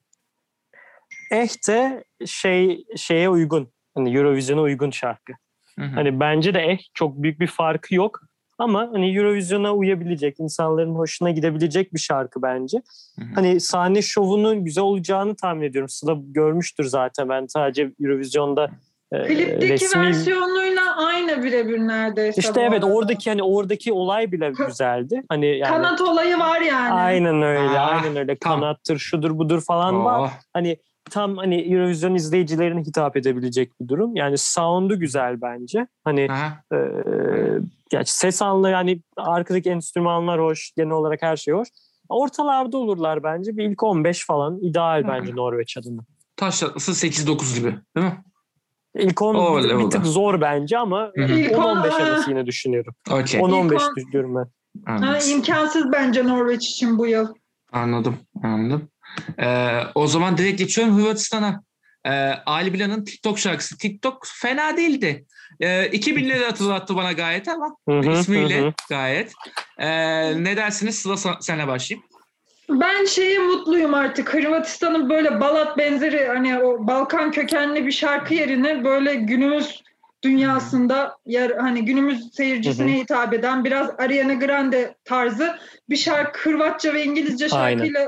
Eh de şey şeye uygun. Hani Eurovision'a uygun şarkı. Hı hı. Hani bence de eh çok büyük bir farkı yok. Ama hani Eurovision'a uyabilecek, insanların hoşuna gidebilecek bir şarkı bence. Hı hı. Hani sahne şovunun güzel olacağını tahmin ediyorum. Sıla görmüştür zaten. Ben sadece Eurovision'da e, Klipteki resmi... versiyonuyla aynı birebir neredeyse. İşte evet arada. oradaki hani oradaki olay bile güzeldi. Hani yani Kanat olayı var yani. aynen öyle, Ah, aynen öyle. tamam. Kanattır, şudur budur falan var. Oh. Hani tam hani Eurovision izleyicilerine hitap edebilecek bir durum. Yani sound'u güzel bence. Hani Aha. e, gerçi ses anları yani arkadaki enstrümanlar hoş, genel olarak her şey hoş. Ortalarda olurlar bence. Bir ilk 15 falan ideal bence Norveç adına. Taş tatlısı 8-9 gibi değil mi? İlk 10 O bir, level'da. tık zor bence ama Hı hı. İlk on- 10-15 Aa. arası yine düşünüyorum. Okey. 10-15 on- diyorum ben. Ha, imkansız bence Norveç için bu yıl. Anladım. Anladım. Ee, o zaman direkt geçiyorum Hırvatistan'a. Ee, Ali Bilal'ın TikTok şarkısı. TikTok fena değildi. Ee, 2000'leri hatırlattı bana gayet ama Hı hı, ismiyle hı gayet. Ee, ne dersiniz? Sıla sen- senle başlayayım. Ben şeye mutluyum artık. Hırvatistan'ın böyle balat benzeri hani o Balkan kökenli bir şarkı yerine böyle günümüz dünyasında yer hani günümüz seyircisine Hı hı. hitap eden biraz Ariana Grande tarzı bir şarkı Hırvatça ve İngilizce Aynen. şarkıyla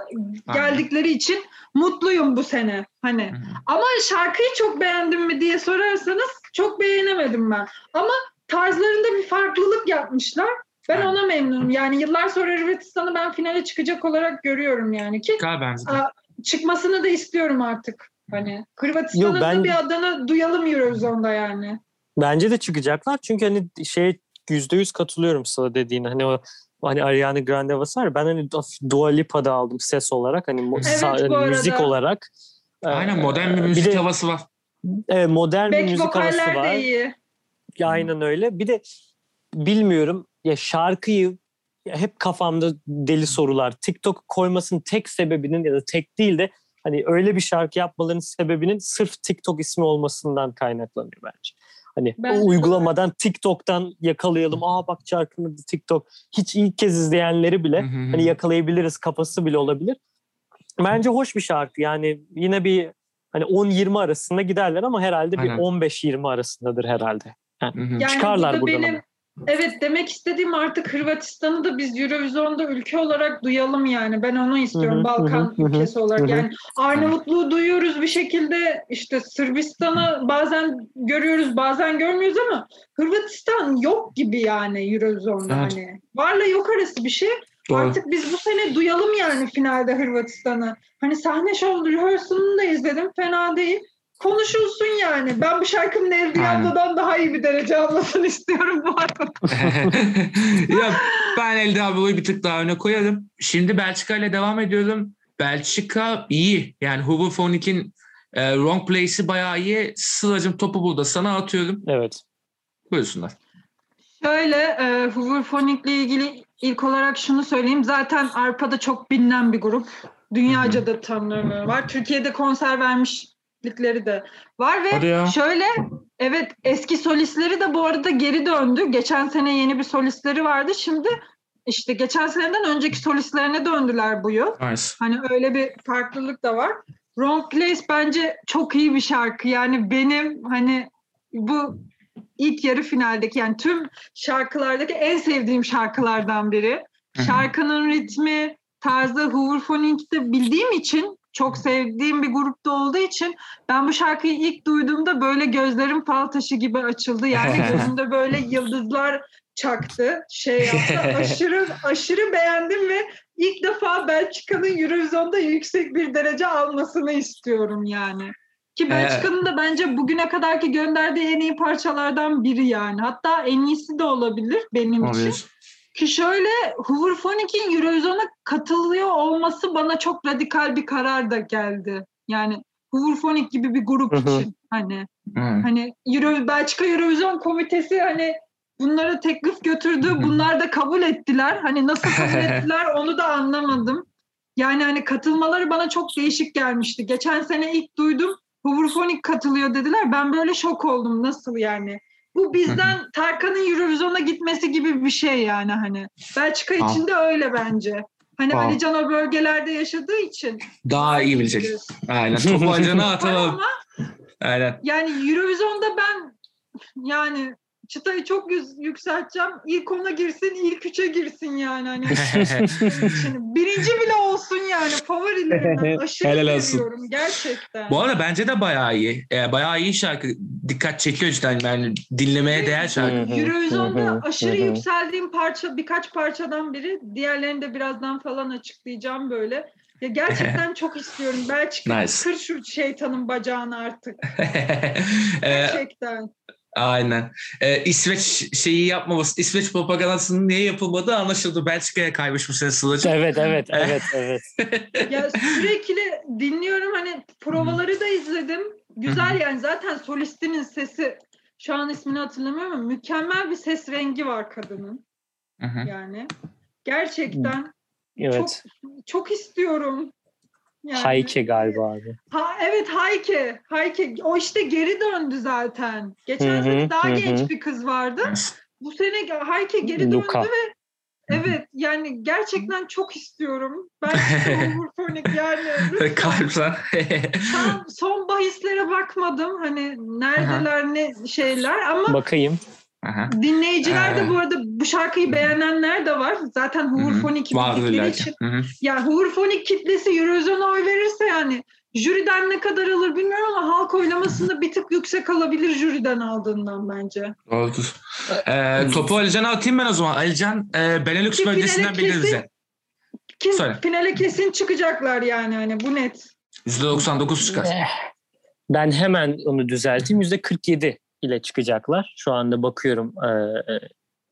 geldikleri için mutluyum bu sene. Hani Hı hı. ama şarkıyı çok beğendim mi diye sorarsanız çok beğenemedim ben. Ama tarzlarında bir farklılık yapmışlar. Ben Aynen. ona memnunum. Yani yıllar sonra Hırvatistan'ı ben finale çıkacak olarak görüyorum yani ki Galiba çıkmasını da istiyorum artık. Hani Hırvatistan'ın ben- bir adını duyalım Eurovision'da yani. Bence de çıkacaklar. Çünkü hani şey yüzde yüz katılıyorum sana dediğine. Hani o hani Ariana Grande var. Ben hani Dua Lipa'da aldım ses olarak. Hani Evet, arada. müzik olarak. Aynen Ee, modern bir müzik de, havası var. Evet, modern bir Back müzik havası var. de iyi. Aynen öyle. Bir de bilmiyorum ya şarkıyı ya hep kafamda deli sorular. TikTok koymasının tek sebebinin ya da tek değil de hani öyle bir şarkı yapmalarının sebebinin sırf TikTok ismi olmasından kaynaklanıyor bence. Hani de. o uygulamadan TikTok'tan yakalayalım. Aa bak adı TikTok. Hiç ilk kez izleyenleri bile hani yakalayabiliriz kafası bile olabilir. Bence hoş bir şarkı. Yani yine bir hani 10-20 arasında giderler ama herhalde Aynen. bir 15-20 arasındadır herhalde. Hı hı. Yani Çıkarlar burada buradan benim ama. Evet demek istediğim artık Hırvatistan'ı da biz Eurovision'da ülke olarak duyalım yani. Ben onu istiyorum Hı hı, Balkan hı ülkesi olarak. Yani Arnavutluğu duyuyoruz bir şekilde işte Sırbistan'ı bazen görüyoruz bazen görmüyoruz ama Hırvatistan yok gibi yani Eurovision'da Evet. hani. Varla yok arası bir şey. Doğru. Artık biz bu sene duyalım yani finalde Hırvatistan'ı. Hani sahne show rehearsal'ını da izledim. Fena değil. Konuşulsun yani. Ben bu şarkının abladan daha iyi bir derece almasını istiyorum bu arada. ya ben Elde Ablo'yu bir tık daha öne koyarım. Şimdi Belçika ile devam ediyorum. Belçika iyi. Yani Huberfonik'in e, Wrong Place'i bayağı iyi. Sıla'cım topu burada sana atıyorum. Evet. Buyursunlar. Şöyle e, Hooverphonic'le ilgili ilk olarak şunu söyleyeyim. Zaten Arpa'da çok bilinen bir grup. Dünyaca da tanınırlığı var. Türkiye'de konser vermişlikleri de var ve şöyle evet eski solistleri de bu arada geri döndü. Geçen sene yeni bir solistleri vardı. Şimdi işte geçen seneden önceki solistlerine döndüler bu yıl. Nice. Hani öyle bir farklılık da var. Wrong Place bence çok iyi bir şarkı. Yani benim hani bu ilk yarı finaldeki yani tüm şarkılardaki en sevdiğim şarkılardan biri. Şarkının ritmi, tarzı Hooverphonic'te bildiğim için çok sevdiğim bir grupta olduğu için ben bu şarkıyı ilk duyduğumda böyle gözlerim fal taşı gibi açıldı. Yani gözümde böyle yıldızlar çaktı. Şey yaptı. Aşırı aşırı beğendim ve ilk defa Belçika'nın Eurovision'da yüksek bir derece almasını istiyorum yani. Ki Belçika'nın da bence bugüne kadarki gönderdiği en iyi parçalardan biri yani. Hatta en iyisi de olabilir benim için. Ki şöyle Hooverphonic'in Eurovision'a katılıyor olması bana çok radikal bir karar da geldi. Yani Hooverphonic gibi bir grup Hı hı. için hani Hı. hani Euro, Belçika Eurovision komitesi hani bunlara teklif götürdü. Bunlar da kabul ettiler. Hani nasıl kabul ettiler onu da anlamadım. Yani hani katılmaları bana çok değişik gelmişti. Geçen sene ilk duydum Hooverphonic katılıyor dediler. Ben böyle şok oldum. Nasıl yani? Bu bizden Tarkan'ın Eurovision'a gitmesi gibi bir şey yani hani. Belçika Ah. için de öyle bence. Hani Ah. Ali Can o bölgelerde yaşadığı için. Daha iyi bilecek. Aynen. Topu atamam. ama Aynen. yani Eurovision'da ben yani çıtayı çok yükselteceğim. İlk ona girsin, ilk üçe girsin yani. Hani Şimdi birinci bile olsun yani favorilerimden. Aşırı Helal olsun. seviyorum gerçekten. Bu arada bence de bayağı iyi. Ee, bayağı iyi şarkı. Dikkat çekiyor cidden. Yani dinlemeye değer şarkı. Hı, aşırı yükseldiğim parça birkaç parçadan biri. Diğerlerini de birazdan falan açıklayacağım böyle. Ya gerçekten çok istiyorum. Belçika Nice. kır şu şeytanın bacağını artık. Ee, Gerçekten. Aynen. Ee, İsveç şeyi yapmaması, İsveç propagandasının niye yapılmadığı anlaşıldı. Belçika'ya kaymış bu sene Sıla'cığım. Evet evet evet evet. ya sürekli dinliyorum hani provaları da izledim. Güzel yani zaten solistinin sesi şu an ismini hatırlamıyorum ama mükemmel bir ses rengi var kadının Hı hı. yani. Gerçekten evet. çok istiyorum. Yani. Hayke galiba abi. Ha, evet Hayke. Hayke. O işte geri döndü zaten. Geçen Hı hı, sene daha hı genç bir kız vardı. Bu sene Hayke geri Luka. döndü ve evet yani gerçekten çok istiyorum. Ben Overphonic yani lütfen. Kalpten. Son bahislere bakmadım. Hani neredeler ne şeyler ama Bakayım. Aha. dinleyiciler de Ee. bu arada bu şarkıyı beğenenler de var. Zaten bildikleri illa için. ki. Hı hı. Ya Hurfonik kitlesi Eurozone'a oy verirse yani jüriden ne kadar alır bilmiyorum ama halk oylamasında bir tık yüksek alabilir jüriden aldığından bence. Doğrudur. Ee, topu Alican'a atayım ben o zaman. Alican e, Benelux Ki bölgesinden bilir bize. Kim Söyle. finale kesin çıkacaklar yani hani bu net. %99 çıkar. Eh, Ben hemen onu düzelteyim. Yüzde 47 ile çıkacaklar. Şu anda bakıyorum e, e,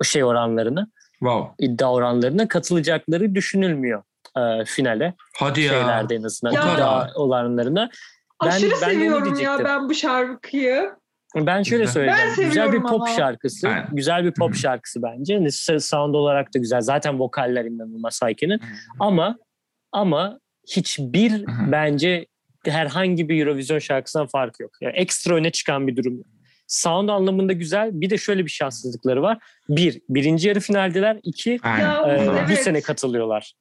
şey oranlarına, Wow. iddia oranlarına katılacakları düşünülmüyor e, finale. Hadi ya. Şeylerde en azından Ya. iddia oranlarına. Ben- Aşırı ben seviyorum ya ben bu şarkıyı. Ben şöyle söyleyeceğim. Ben güzel bir pop ama. şarkısı. Aynen. Güzel bir pop Hı hı. şarkısı bence. Yani s- sound olarak da güzel. Zaten vokaller inanılmaz Hayke'nin. Ama ama hiçbir Hı hı. bence herhangi bir Eurovision şarkısından farkı yok. Yani ekstra öne çıkan bir durum yok. Sound anlamında güzel. Bir de şöyle bir şanssızlıkları var. Bir, birinci yarı finaldeler. İki, Aynen. E, Evet. bu sene katılıyorlar.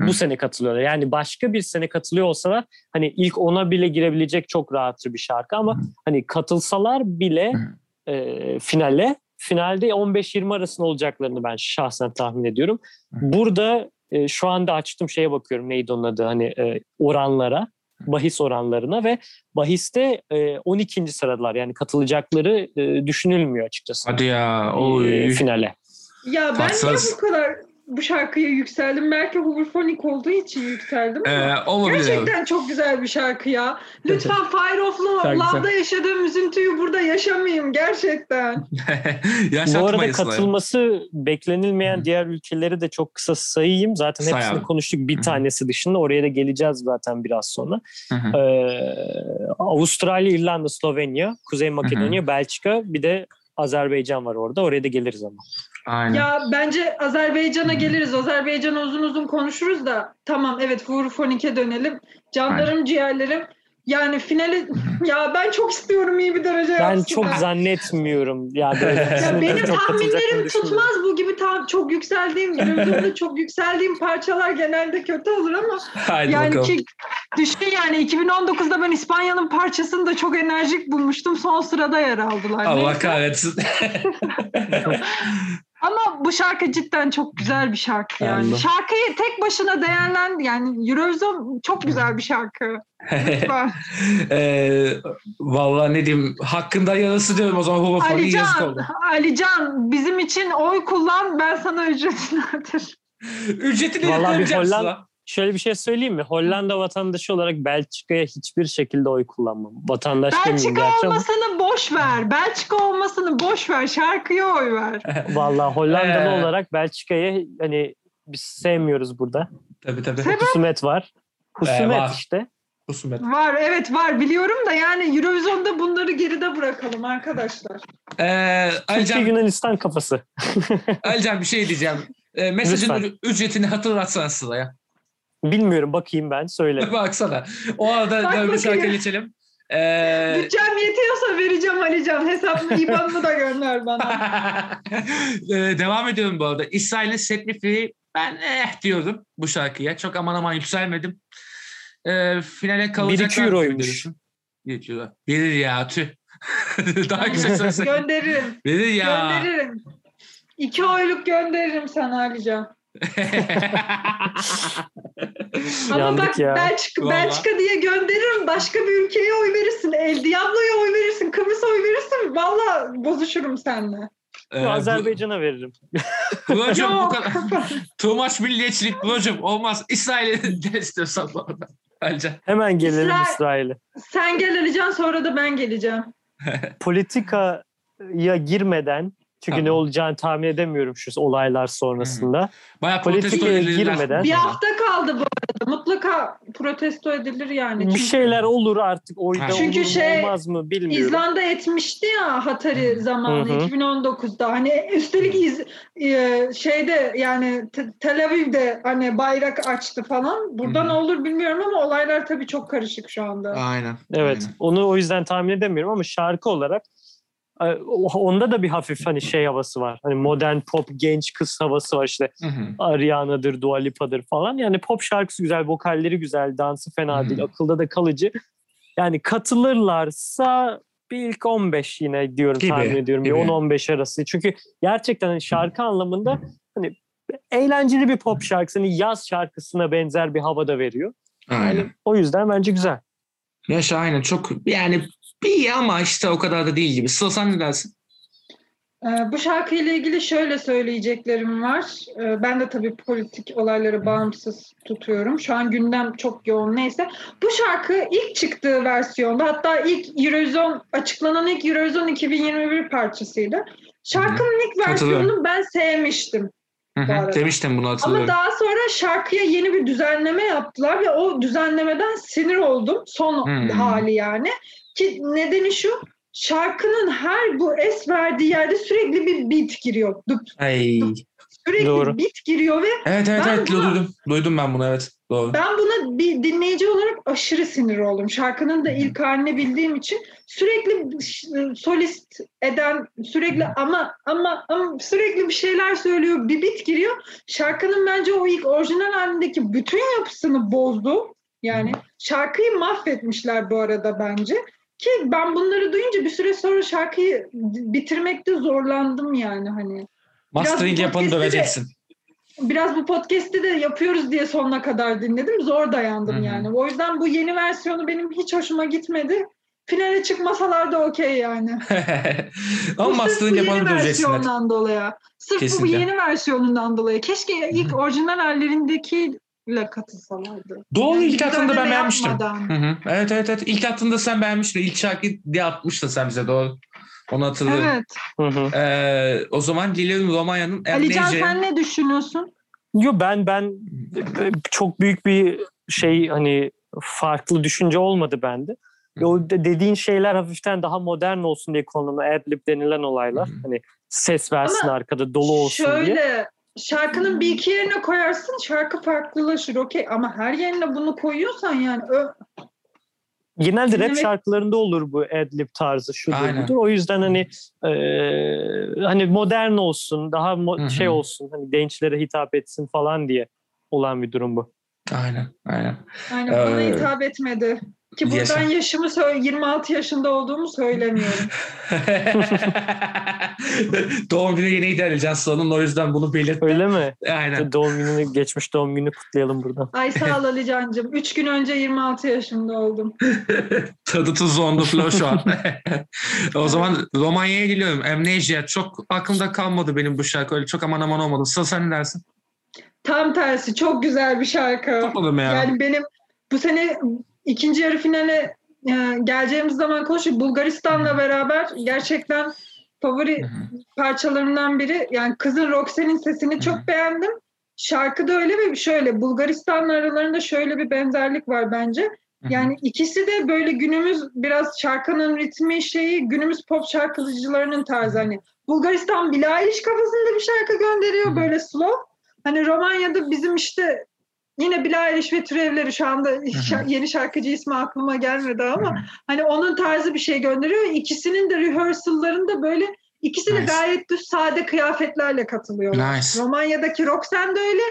Hı. Bu sene katılıyorlar. Yani başka bir sene katılıyor olsalar hani ilk ona bile girebilecek çok rahat bir şarkı ama hani katılsalar bile e, finale finalde 15-20 arasında olacaklarını ben şahsen tahmin ediyorum. Hı. Burada e, şu anda açtım şeye bakıyorum neydi onun adı hani e, oranlara bahis oranlarına ve bahiste e, 12. sıradalar yani katılacakları e, düşünülmüyor açıkçası Hadi ya. e, Oy. finale. Ya ben Tatsız. niye bu kadar bu şarkıya yükseldim? Belki Hurfonik olduğu için yükseldim. Ee, olabilir. Gerçekten çok güzel bir şarkı ya. Lütfen Fire of Lo- Çok güzel. Love'da yaşadığım üzüntüyü burada yaşamayayım gerçekten. Bu arada katılması beklenilmeyen diğer ülkeleri de çok kısa sayayım. Zaten Say hepsini abi. konuştuk bir Hı tanesi dışında. Oraya da geleceğiz zaten biraz sonra. Hı. Ee, Avustralya, İrlanda, Slovenya, Kuzey Makedonya, Belçika bir de Azerbaycan var orada. Oraya da geliriz ama. Aynen. Ya bence Azerbaycan'a geliriz. Azerbaycan'a uzun uzun konuşuruz da tamam evet Hurfonik'e dönelim. Canlarım ciğerlerim. Yani finali ya ben çok istiyorum iyi bir derece Ben çok zannetmiyorum. Ya, böyle Ya benim tahminlerim tutmaz bu gibi tam çok yükseldiğim Eurovision'da çok yükseldiğim parçalar genelde kötü olur ama Haydi yani bakalım. ki düşün yani 2019'da ben İspanya'nın parçasını da çok enerjik bulmuştum. Son sırada yer aldılar. Allah kahretsin. Ama bu şarkı cidden çok güzel bir şarkı yani. Anladım. Şarkıyı tek başına değerlendi yani Eurovision çok güzel bir şarkı. Lütfen. ee, vallahi ne diyeyim hakkında yarısı diyorum o zaman Homofobi yazık oldu. Alican bizim için oy kullan ben sana ücretini öderim. Ücretini Vallahi bir Hollanda-. Şöyle bir şey söyleyeyim mi? Hollanda vatandaşı olarak Belçika'ya hiçbir şekilde oy kullanmam. Vatandaş Belçika gerçi ama olmasını boş ver. Belçika olmasını boş ver. Şarkıya oy ver. vallahi Hollandalı Ee. olarak Belçika'yı hani biz sevmiyoruz burada. Tabii tabii. Husumet var. Husumet Ee, var. işte. Husumet. Var evet var biliyorum da yani Eurovision'da bunları geride bırakalım arkadaşlar. Ee, Alican, Yunanistan kafası. Alican bir şey diyeceğim. Ee, mesajın Lütfen. ücretini hatırlatsana Sıla'ya. Bilmiyorum bakayım ben söyle. Baksana. O arada Bak bir şarkı geçelim. Ee, Bütçem yetiyorsa vereceğim Alican. Hesabını IBAN'ını da gönder bana. Ee, devam ediyorum bu arada. İsrail'in Set Me Free ben eh diyordum bu şarkıya. Çok aman aman yükselmedim. Ee, finale kalacaklar. 1-2 euroymuş. 1 euro. Verir ya tüh. Daha güzel söylesene. gönderirim. Verir ya. Gönderirim. İki oyluk gönderirim sana Alican. Ama Yandık bak ya. Belçika, Vallahi. Belçika diye gönderirim. Başka bir ülkeye oy verirsin. El Diablo'ya oy verirsin. Kıbrıs'a oy verirsin. Valla bozuşurum seninle. Ee, bu- Azerbaycan'a veririm. Buracığım bu kadar. Too much milliyetçilik Buracığım olmaz. İsrail'e ne istiyorsan bu arada. Bence. Hemen gelelim İsrail- İsrail'e. Sen gel Alican sonra da ben geleceğim. Politikaya girmeden çünkü Tamam. ne olacağını tahmin edemiyorum şu olaylar sonrasında. Bayağı protesto girmeden- Bir hafta kaldı bu arada. Mutlaka protesto edilir yani. Bir Çünkü şeyler olur artık oyda. Çünkü olur şey, olmaz mı bilmiyorum. İzlanda etmişti ya Hatari zamanı Hı hı. 2019'da. Hani üstelik iz, e, şeyde yani Te- Tel Aviv'de hani bayrak açtı falan. Burada Hı hı. ne olur bilmiyorum ama olaylar tabii çok karışık şu anda. Aynen. Evet. aynen. Onu o yüzden tahmin edemiyorum ama şarkı olarak onda da bir hafif hani şey havası var. Hani modern pop genç kız havası var işte. Hı hı. Ariana'dır, Dua Lipa'dır falan. Yani pop şarkısı güzel, vokalleri güzel, dansı fena Hı. değil, akılda da kalıcı. Yani katılırlarsa bir ilk 15 yine diyorum Gibi, tahmin ediyorum. Bir gibi. 10-15 arası. Çünkü gerçekten hani şarkı anlamında hani eğlenceli bir pop şarkısı. Hani yaz şarkısına benzer bir havada veriyor. Aynen. Yani o yüzden bence güzel. Yaşa aynen çok yani iyi ama işte o kadar da değil gibi. Sıla sen ne dersin? Ee, bu şarkıyla ilgili şöyle söyleyeceklerim var. Ee, ben de tabii politik olayları bağımsız tutuyorum. Şu an gündem çok yoğun neyse. Bu şarkı ilk çıktığı versiyonda hatta ilk Eurovision açıklanan ilk Eurovision 2021 parçasıydı. Şarkının ilk versiyonunu ben sevmiştim. Bu arada. Demiştim bunu Ama hatırlıyorum. daha sonra şarkıya yeni bir düzenleme yaptılar ve o düzenlemeden sinir oldum. Son Hmm. hali yani. Ki nedeni şu şarkının her bu es verdiği yerde sürekli bir beat giriyor. Dup, Ay. sürekli Doğru. beat giriyor ve Evet evet Ben evet buna- duydum. Duydum ben bunu evet. Doğru. ben buna bir dinleyici olarak aşırı sinir oldum. Şarkının da ilk halini bildiğim için sürekli ş- solist eden sürekli ama ama ama sürekli bir şeyler söylüyor. Bir beat giriyor. Şarkının bence o ilk orijinal halindeki bütün yapısını bozdu. Yani şarkıyı mahvetmişler bu arada bence. Ki ben bunları duyunca bir süre sonra şarkıyı bitirmekte zorlandım yani hani. Mastering bu yapanı döveceksin. biraz bu podcast'i de yapıyoruz diye sonuna kadar dinledim. Zor dayandım Hı hı. yani. O yüzden bu yeni versiyonu benim hiç hoşuma gitmedi. Finale çıkmasalar da okey yani. Ama bu sırf mastering bu yeni yapanı döveceksin. evet. versiyondan dolayı. Sırf bu yeni versiyonundan dolayı. Keşke ilk orijinal hallerindekiyle katılsalardı. Doğru Yani ilk attığında ben beğenmiştim. yapmadan. Hı hı. Evet evet evet. İlk attığında sen beğenmiştin. İlk şarkıyı diye atmıştın sen bize doğru. Onu hatırlıyorum. Evet. Hı hı. Ee, o zaman geliyorum Romanya'nın Alican Amnesia. sen ne düşünüyorsun? Yo ben ben çok büyük bir şey hani farklı düşünce olmadı bende. Hı. O de- dediğin şeyler hafiften daha modern olsun diye konulma adlib denilen olaylar. Hı hı. Hani ses versin Ama arkada dolu olsun Şöyle diye. Şarkının bir iki yerine koyarsın şarkı farklılaşır okey ama her yerine bunu koyuyorsan yani ö- Genelde rap dinlemek- şarkılarında olur bu adlib tarzı Aynen. budur. O yüzden hani e, hani modern olsun, daha mo- şey olsun, hani gençlere hitap etsin falan diye olan bir durum bu. Aynen aynen. Yani bana Ee, hitap etmedi. Ki buradan yaşa. yaşımı söyle 26 yaşında olduğumu söylemiyorum. Doğum günü yeni ilerleyeceğiz Sıla'nın o yüzden bunu belirttim. Öyle mi? Aynen. Doğum gününü, geçmiş doğum günü kutlayalım buradan. Ay sağ ol Alican'cığım. 3 gün önce 26 yaşında oldum. Tadı tuzu on the floor şu an. o zaman Romanya'ya geliyorum. Amnesia. Çok aklımda kalmadı benim bu şarkı. Öyle çok aman aman olmadı. Sıla sen ne dersin? Tam tersi çok güzel bir şarkı. Tutmadı mı ya? Yani benim bu sene ikinci yarı finale e, geleceğimiz zaman konuşuyor. Bulgaristan'la beraber gerçekten favori Hı hı. parçalarımdan biri. Yani kızın Roxanne'in sesini Hı. çok beğendim. Şarkı da öyle ve şöyle Bulgaristan'la aralarında şöyle bir benzerlik var bence. Yani ikisi de böyle günümüz biraz şarkının ritmi şeyi günümüz pop şarkıcılarının tarzı hani Bulgaristan Billie Eilish kafasında bir şarkı gönderiyor böyle slow. Hani Romanya'da bizim işte yine Billie Eilish ve türevleri şu anda şa- yeni şarkıcı ismi aklıma gelmedi ama hani onun tarzı bir şey gönderiyor. İkisinin de rehearsal'larında böyle ikisi de Nice. gayet düz sade kıyafetlerle katılıyorlar. Nice. Romanya'daki Roxanne de öyle.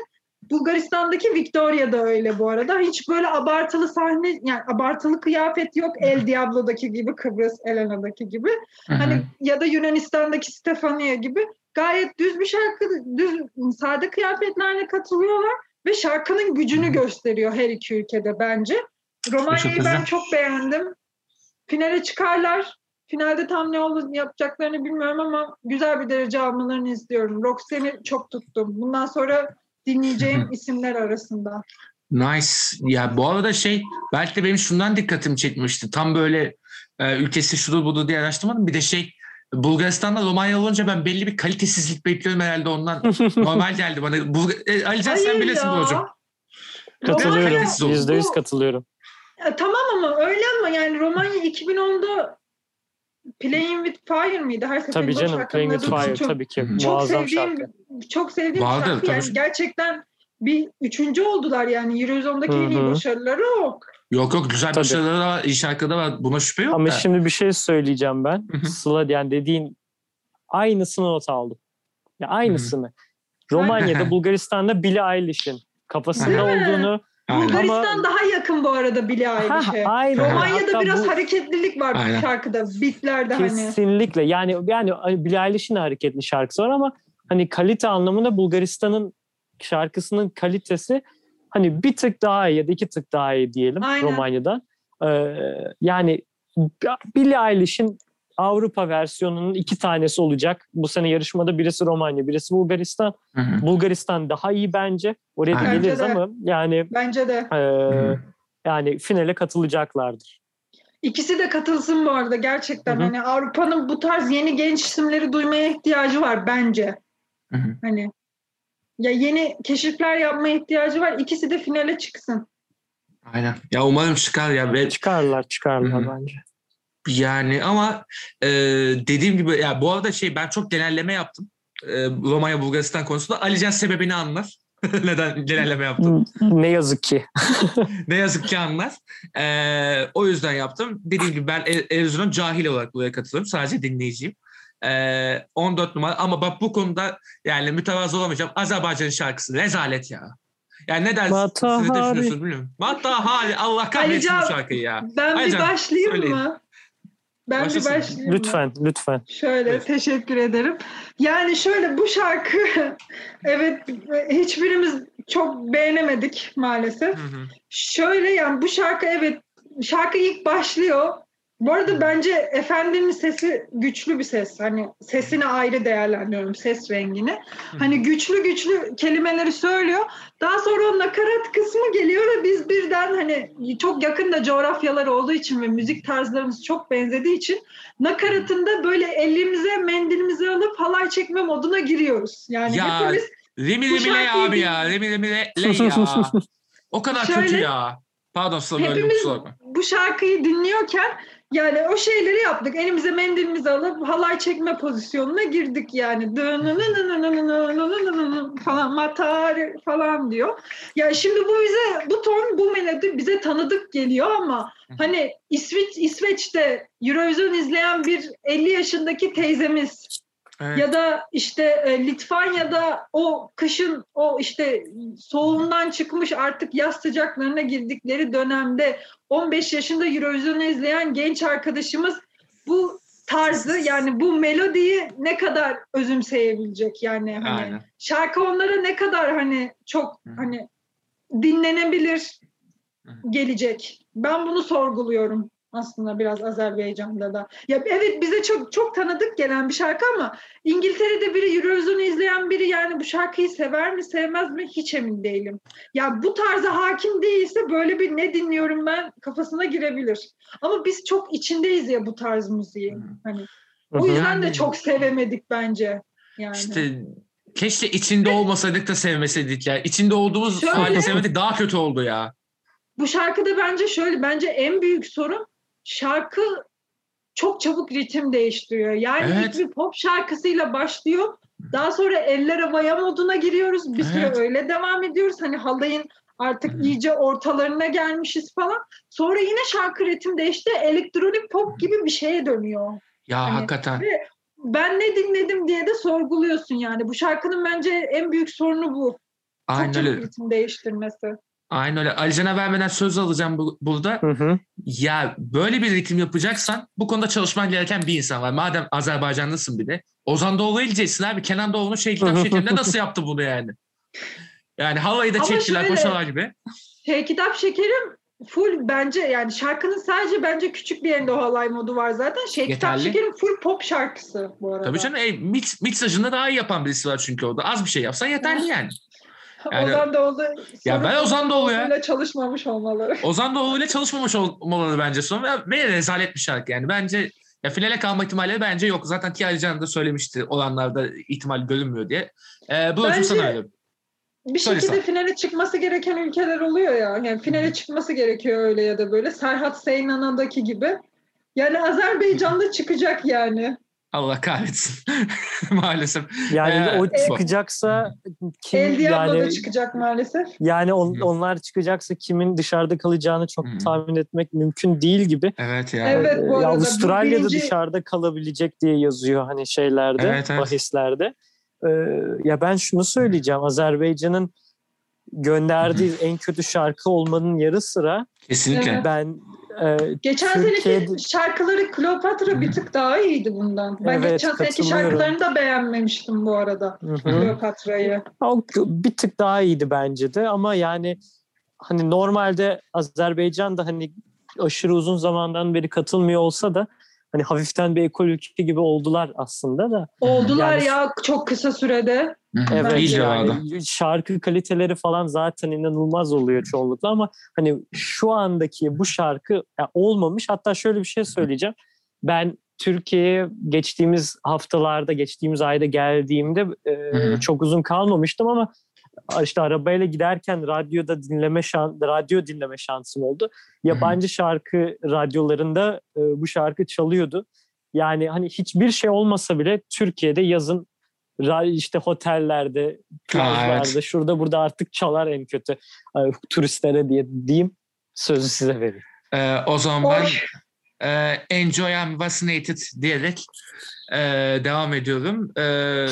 Bulgaristan'daki Victoria da öyle bu arada. Hiç böyle abartılı sahne, yani abartılı kıyafet yok. El Diablo'daki gibi, Kıbrıs Elena'daki gibi. Hı hı. Hani ya da Yunanistan'daki Stefania gibi gayet düz bir şarkı, düz sade kıyafetlerle katılıyorlar ve şarkının gücünü gösteriyor her iki ülkede bence. Romanya'yı ben çok beğendim. Finale çıkarlar. Finalde tam ne olur yapacaklarını bilmiyorum ama güzel bir derece almalarını istiyorum. Roxanne'i çok tuttum. Bundan sonra dinleyeceğim isimler arasında. Nice. Ya bu arada şey belki de benim şundan dikkatimi çekmişti. Tam böyle e, ülkesi şudur budur diye araştırmadım. Bir de şey Bulgaristan'da Romanya olunca ben belli bir kalitesizlik bekliyorum herhalde ondan. Normal geldi bana. Bulga- e, Alican sen Hayır bilirsin ya. bu hocam. Katılıyorum. Yüzde yüz katılıyorum. Ya, tamam ama öyle ama yani Romanya 2010'da Playing with Fire mıydı? Her Tabii canım. Playing with Fire çok, tabii ki. Çok Muazzam sevdiğim, şarkı. çok sevdiğim Vardır, şarkı. Yani gerçekten bir üçüncü oldular yani Eurozone'daki en iyi başarıları o. Yok yok güzel Tabii. başarıları var. iyi şarkıda var. Buna şüphe yok Ama da. şimdi bir şey söyleyeceğim ben. Sıla yani dediğin aynısını not aldım. Ya aynısını. Romanya'da, Bulgaristan'da Billie Eilish'in kafasında olduğunu Aynen. Bulgaristan daha yakın bu arada Billie Eilish'e. Aynen. Romanya'da Hatta biraz bu- hareketlilik var Aynen. bu şarkıda. Beatlerde hani. Kesinlikle. Yani yani Billie Eilish'in hareketli şarkısı var ama hani kalite anlamında Bulgaristan'ın şarkısının kalitesi hani bir tık daha iyi ya da iki tık daha iyi diyelim Aynen. Romanya'dan. Ee, yani Billie Eilish'in Avrupa versiyonunun iki tanesi olacak. Bu sene yarışmada birisi Romanya, birisi Bulgaristan. Hı hı. Bulgaristan daha iyi bence. Oraya da geliriz de. ama yani Bence de. e, yani finale katılacaklardır. İkisi de katılsın bu arada gerçekten. Hı hı. Hani Avrupa'nın bu tarz yeni genç isimleri duymaya ihtiyacı var bence. Hı hı. Hani ya yeni keşifler yapmaya ihtiyacı var. İkisi de finale çıksın. Aynen. Ya umarım çıkar ya. Ve Çıkarlar, çıkarlar Hı hı. bence. Yani ama e, dediğim gibi ya bu arada şey ben çok genelleme yaptım. E, Romanya Bulgaristan konusunda. Alican sebebini anlar. Neden genelleme yaptım? Ne yazık ki. ne yazık ki anlar. E, o yüzden yaptım. Dediğim gibi ben E- Erzurum cahil olarak buraya katılıyorum. Sadece dinleyiciyim. E, 14 numara ama bak bu konuda yani mütevazı olamayacağım. Azerbaycan'ın şarkısı rezalet ya. Yani ne dersiniz? Siz ne düşünüyorsunuz bilmiyorum. Matahari Allah kahretsin bu Alican, şarkıyı ya. Ben Aycan, bir başlayayım söyleyin. mı? Ben Başlasın. bir başlayayım mı? Lütfen, lütfen. Şöyle Evet. teşekkür ederim. Yani şöyle bu şarkı evet hiçbirimiz çok beğenemedik maalesef. Hı hı. Şöyle yani bu şarkı evet şarkı ilk başlıyor. Bu arada bence Efendi'nin sesi güçlü bir ses. Hani sesini ayrı değerlendiriyorum ses rengini. Hani güçlü güçlü kelimeleri söylüyor. Daha sonra o nakarat kısmı geliyor ve biz birden hani çok yakında coğrafyalar olduğu için ve müzik tarzlarımız çok benzediği için nakaratında böyle elimize mendilimizi alıp halay çekme moduna giriyoruz. Yani Ya, hepimiz Remi Remi le abi ya. Remi Remi le, le ya. O kadar Şöyle- kötü ya. Pardon böldüm Hepimiz bu şarkıyı dinliyorken yani o şeyleri yaptık. Elimize mendilimizi alıp halay çekme pozisyonuna girdik yani. falan matari falan diyor. Ya şimdi bu bize bu ton bu melodi bize tanıdık geliyor ama hani İsveç İsveç'te Eurovision izleyen bir 50 yaşındaki teyzemiz Evet. ya da işte e, Litvanya'da o kışın o işte soğuğundan çıkmış artık yaz sıcaklarına girdikleri dönemde 15 yaşında Eurovision'u izleyen genç arkadaşımız bu tarzı yani bu melodiyi ne kadar özümseyebilecek yani hani Aynen. şarkı onlara ne kadar hani çok Hı. hani dinlenebilir Hı. gelecek. Ben bunu sorguluyorum aslında biraz Azerbaycan'da da. Ya evet bize çok çok tanıdık gelen bir şarkı ama İngiltere'de biri Eurovision'u izleyen biri yani bu şarkıyı sever mi sevmez mi hiç emin değilim. Ya bu tarza hakim değilse böyle bir ne dinliyorum ben kafasına girebilir. Ama biz çok içindeyiz ya bu tarz müziği. Hani o yüzden de çok sevemedik bence. Yani. İşte keşke içinde olmasaydık da sevmeseydik ya. İçinde olduğumuz halde sevmedik daha kötü oldu ya. Bu şarkıda bence şöyle, bence en büyük sorun şarkı çok çabuk ritim değiştiriyor. Yani Evet. ilk bir pop şarkısıyla başlıyor. Daha sonra eller havaya moduna giriyoruz. Bir süre Evet. öyle devam ediyoruz. Hani halayın Artık iyice ortalarına gelmişiz falan. Sonra yine şarkı ritim değişti. Elektronik pop gibi bir şeye dönüyor. Ya Hani- hakikaten. Ben ne dinledim diye de sorguluyorsun yani. Bu şarkının bence en büyük sorunu bu. Aynen öyle. ritim değiştirmesi. Aynen öyle. Alican'a vermeden söz alacağım bu- burada. Hı hı. Ya böyle bir ritim yapacaksan bu konuda çalışman gereken bir insan var. Madem Azerbaycanlısın bir de. Ozan Doğulu'yu diyeceksin abi. Kenan Doğulu'nun şey kitap şeklinde nasıl yaptı bunu yani? Yani havayı da Ama çektiler şöyle- koşalar gibi. Şey kitap şekerim full bence yani şarkının sadece bence küçük bir yerinde o halay modu var zaten. Şey kitap Yeterli. şekerim full pop şarkısı bu arada. Tabii canım e, mix, mixajında daha iyi yapan birisi var çünkü orada. Az bir şey yapsan yeterli yani. Yani- Ozan Doğulu. Ya ben Ozan Doğulu ya. Doğulu'yla çalışmamış olmaları. Ozan Doğulu ile çalışmamış olmaları bence son. Ve, ve rezalet bir şarkı yani. Bence ya finale kalma ihtimali bence yok. Zaten ki Alican da söylemişti olanlarda ihtimal görünmüyor diye. Ee, bu Bence- sana veriyorum. Bir Söyle şekilde sen. finale çıkması gereken ülkeler oluyor ya. Yani finale çıkması gerekiyor öyle ya da böyle. Serhat Seynana'daki gibi. Yani Azerbaycan'da çıkacak yani. Allah kahretsin. Maalesef. Yani Ee, o çıkacaksa kim El Diablo da yani çıkacak maalesef. yani on- Hı. onlar çıkacaksa kimin dışarıda kalacağını çok Hı. tahmin etmek mümkün değil gibi. Evet ya. Evet, bu arada ya bu Avustralya'da birinci- dışarıda kalabilecek diye yazıyor hani şeylerde, Evet, evet. bahislerde. Ee, ya ben şunu söyleyeceğim. Azerbaycan'ın gönderdiği en kötü şarkı olmanın yarı sıra Kesinlikle. Ben e, Geçen Türkiye'de- seneki şarkıları Kleopatra bir tık daha iyiydi bundan. Ben Evet, geçen seneki şarkılarını da beğenmemiştim bu arada. Kleopatra'yı. O bir tık daha iyiydi bence de ama yani hani normalde Azerbaycan da hani aşırı uzun zamandan beri katılmıyor olsa da hani hafiften bir ekol ülke gibi oldular aslında da. Oldular Yani- ya çok kısa sürede. Evet İyi yani şarkı kaliteleri falan zaten inanılmaz oluyor çoğunlukla ama hani şu andaki bu şarkı ya olmamış. Hatta şöyle bir şey söyleyeceğim. Ben Türkiye'ye geçtiğimiz haftalarda, geçtiğimiz ayda geldiğimde e, çok uzun kalmamıştım ama işte arabayla giderken radyoda dinleme şan, radyo dinleme şansım oldu. Yabancı şarkı radyolarında e, bu şarkı çalıyordu. Yani hani hiçbir şey olmasa bile Türkiye'de yazın işte otellerde, plajlarda, evet. şurada burada artık çalar en kötü e, turistlere diye diyeyim. Sözü size vereyim. Ee, o zaman ben. E, enjoy I'm vaccinated diyerek e, devam ediyorum. E,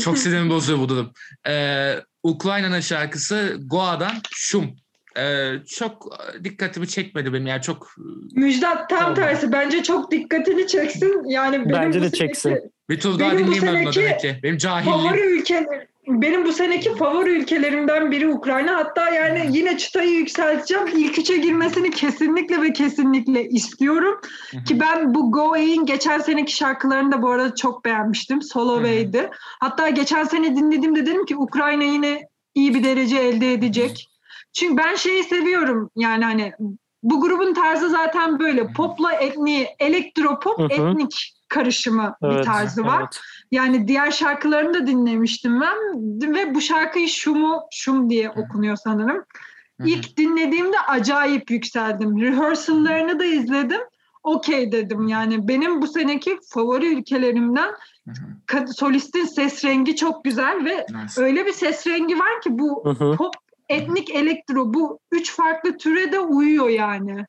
çok sinirimi bozuyor bu durum. E, Ukrayna'nın şarkısı Goa'dan Şum. E, çok dikkatimi çekmedi benim. Yani çok Müjdat tam Tamam. tersi. Bence çok dikkatini çeksin. Yani benim Bence de seneki çeksin. bir tur daha Benim bu dinleyeyim ben demek ki. Benim cahilliğim. Favori ülke benim bu seneki favori ülkelerimden biri Ukrayna. Hatta yani yine çıtayı yükselteceğim. İlk üçe girmesini kesinlikle ve kesinlikle istiyorum. Hı hı. Ki ben bu Go Away'in geçen seneki şarkılarını da bu arada çok beğenmiştim. Solo. Way'di. Hatta geçen sene dinlediğimde dedim ki Ukrayna yine iyi bir derece elde edecek. Çünkü ben şeyi seviyorum yani hani bu grubun tarzı zaten böyle popla etni, elektropop, etnik karışımı bir Evet, tarzı var. evet. Yani diğer şarkılarını da dinlemiştim ben ve bu şarkıyı Şum'u Şum diye okunuyor sanırım. İlk dinlediğimde acayip yükseldim. Rehearsal'larını da izledim. Okey dedim yani benim bu seneki favori ülkelerimden Hı hı. kad- solistin ses rengi çok güzel ve Nice. öyle bir ses rengi var ki bu pop, etnik, elektro bu üç farklı türe de uyuyor yani.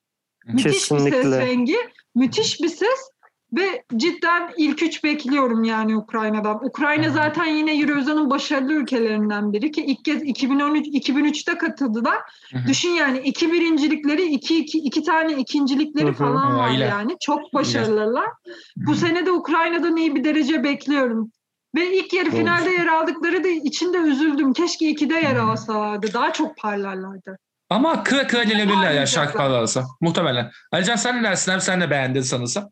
Müthiş bir ses Kesinlikle. rengi, müthiş bir ses ve cidden ilk üç bekliyorum yani Ukrayna'dan. Ukrayna zaten yine Eurovision'un başarılı ülkelerinden biri ki ilk kez 2013 2003'te katıldılar. Hı hı. Düşün yani iki birincilikleri, iki, iki, iki tane ikincilikleri falan var yani. Çok başarılılar. Bu sene de Ukrayna'dan iyi bir derece bekliyorum. Ve ilk yarı Doğru. finalde yer aldıkları da içinde üzüldüm. Keşke ikide yer alsalardı. Daha çok parlarlardı. Ama kıra kıra gelebilirler ya şarkı parlarsa. Muhtemelen. Alican sen ne dersin? Hem sen de beğendin sanırsam.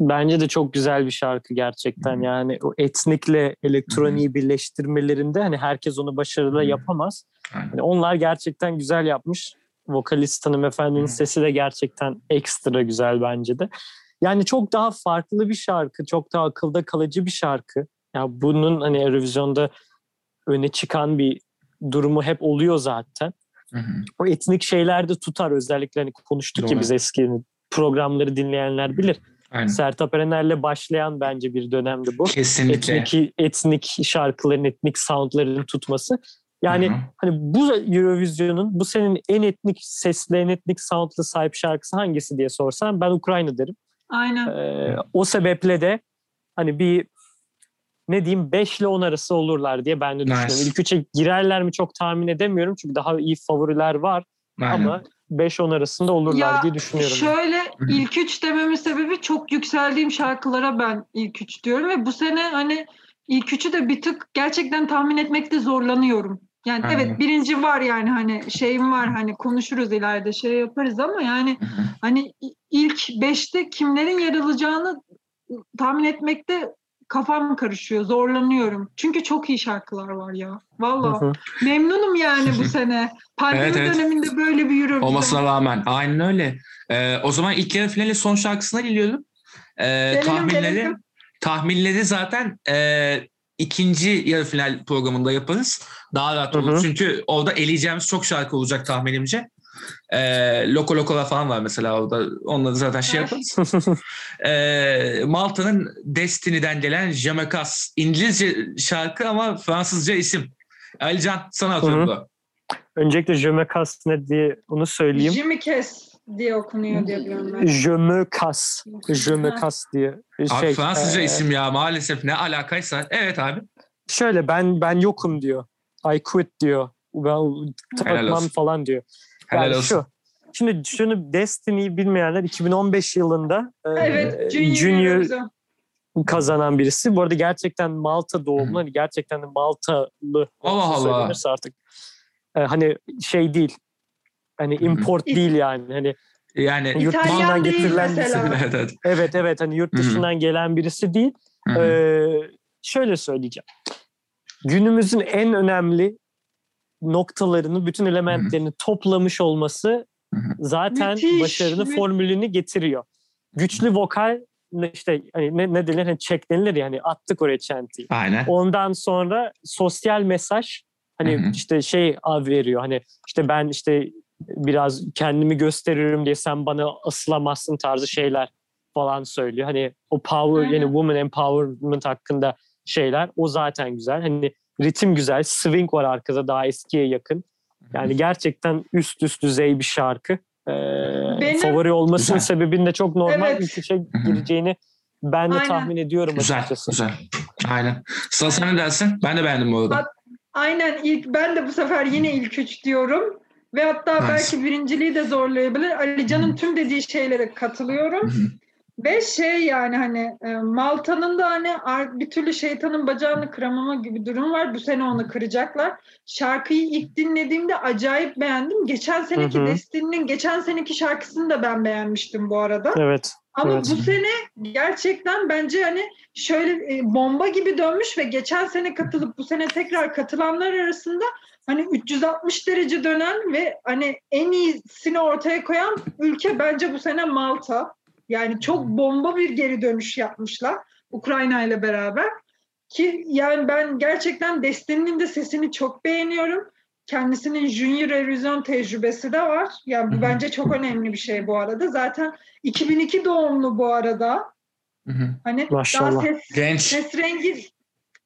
Bence de çok güzel bir şarkı gerçekten. Yani o etnikle elektroniği birleştirmelerinde hani herkes onu başarılı Hı. yapamaz. Yani onlar gerçekten güzel yapmış. Vokalist hanımefendinin Hı. sesi de gerçekten ekstra güzel bence de. Yani çok daha farklı bir şarkı, çok daha akılda kalıcı bir şarkı. Ya bunun hani Eurovision'da öne çıkan bir durumu hep oluyor zaten. Hı hı. O etnik şeyler de tutar özellikle hani konuştuk Doğru. ki biz eski programları dinleyenler bilir. Aynen. Sertab Erener'le başlayan bence bir dönemdi bu. Kesinlikle. Etnik, etnik şarkıların, etnik soundların tutması. Yani Hı hı. hani bu Eurovision'un bu senin en etnik sesli, en etnik soundla sahip şarkısı hangisi diye sorsan ben Ukrayna derim. Aynen. Ee, o sebeple de hani bir ne diyeyim 5 ile 10 arası olurlar diye ben de Nice. düşünüyorum. İlk üçe girerler mi çok tahmin edemiyorum çünkü daha iyi favoriler var Aynen. ama 5-10 arasında olurlar Ya, diye düşünüyorum. Şöyle ilk üç dememin sebebi çok yükseldiğim şarkılara ben ilk üç diyorum ve bu sene hani ilk üçü de bir tık gerçekten tahmin etmekte zorlanıyorum. Yani Aynen. evet birinci var yani hani şeyim var hani konuşuruz ileride şey yaparız ama yani hani ilk beşte kimlerin yer alacağını tahmin etmekte kafam karışıyor, zorlanıyorum. Çünkü çok iyi şarkılar var ya. Hı Vallahi hı. memnunum yani bu sene. Pandemi Evet, evet. döneminde böyle bir Eurovision. Olmasına rağmen. Aynen öyle. Ee, o zaman ilk yarı finali son şarkısına geliyorum. Ee, Gelelim, tahminleri, gelelim. tahminleri zaten e, ikinci yarı final programında yaparız. Daha rahat Hı olur. hı. Çünkü orada eleyeceğimiz çok şarkı olacak tahminimce. Ee, Loko Loko'la falan var mesela orada. Onları zaten şey yaparız. Ee, Malta'nın Destiny'den gelen Jamaicas. İngilizce şarkı ama Fransızca isim. Alican sana atıyorum bu. Öncelikle casse ne diye onu söyleyeyim. Jimmy Kes diye okunuyor diye biliyorum ben. Je me casse. Je me casse diye. Abi Şey, Fransızca e, isim ya maalesef ne alakaysa. Evet abi. Şöyle ben ben yokum diyor. I quit diyor. Ben takmam falan diyor. Helal yani olsun. şu. Şimdi şunu Destiny'yi bilmeyenler 2015 yılında e, Evet, Junior, Junior Eurovision. kazanan birisi. Bu arada gerçekten Malta doğumlu. Hani gerçekten de Maltalı Allah nasıl Allah. söylenirse artık. E, hani şey değil. Hani import değil yani. Hani Yani Yurt İtalyan dışından değil getirilen birisi. evet evet. Evet evet hani yurt dışından gelen birisi değil. Ee, şöyle söyleyeceğim. Günümüzün en önemli noktalarını, bütün elementlerini toplamış olması Hı hı. zaten Müthiş, başarının mü- formülünü getiriyor. Güçlü vokal ne- işte hani ne, ne denir hani check denilir ya hani attık oraya çentiyi. Aynen. Ondan sonra sosyal mesaj hani Hı hı. işte şey av veriyor hani işte ben işte biraz kendimi gösteriyorum diye sen bana asılamazsın tarzı şeyler falan söylüyor. Hani o power Hı hı. yani woman empowerment hakkında şeyler o zaten güzel. Hani ritim güzel, swing var arkada daha eskiye yakın. Yani gerçekten üst üst düzey bir şarkı. Ee, Benim- favori olmasının Güzel. sebebinin de çok normal Evet. ilk üçe gireceğini ben de Aynen. tahmin ediyorum Güzel. açıkçası. Güzel. Aynen. Sıla sen ne dersin? Ben de beğendim bu arada. Aynen ilk ben de bu sefer yine ilk üç diyorum. Ve hatta Nice. belki birinciliği de zorlayabilir. Ali Can'ın tüm dediği şeylere katılıyorum. Ve şey yani hani e, Malta'nın da hani bir türlü şeytanın bacağını kıramama gibi durum var. Bu sene onu kıracaklar. Şarkıyı ilk dinlediğimde acayip beğendim. Geçen seneki Hı hı. Destiny'nin geçen seneki şarkısını da ben beğenmiştim bu arada. Evet. Ama Evet. bu sene gerçekten bence hani şöyle e, bomba gibi dönmüş ve geçen sene katılıp bu sene tekrar katılanlar arasında hani 360 derece dönen ve hani en iyisini ortaya koyan ülke bence bu sene Malta. Yani çok bomba bir geri dönüş yapmışlar Ukrayna ile beraber. Ki yani ben gerçekten Destiny'nin de sesini çok beğeniyorum. Kendisinin Junior Eurovision tecrübesi de var. Yani bu bence çok önemli bir şey bu arada. Zaten 2002 doğumlu bu arada. Hı hı. Hani Maşallah. daha ses, Genç. ses rengi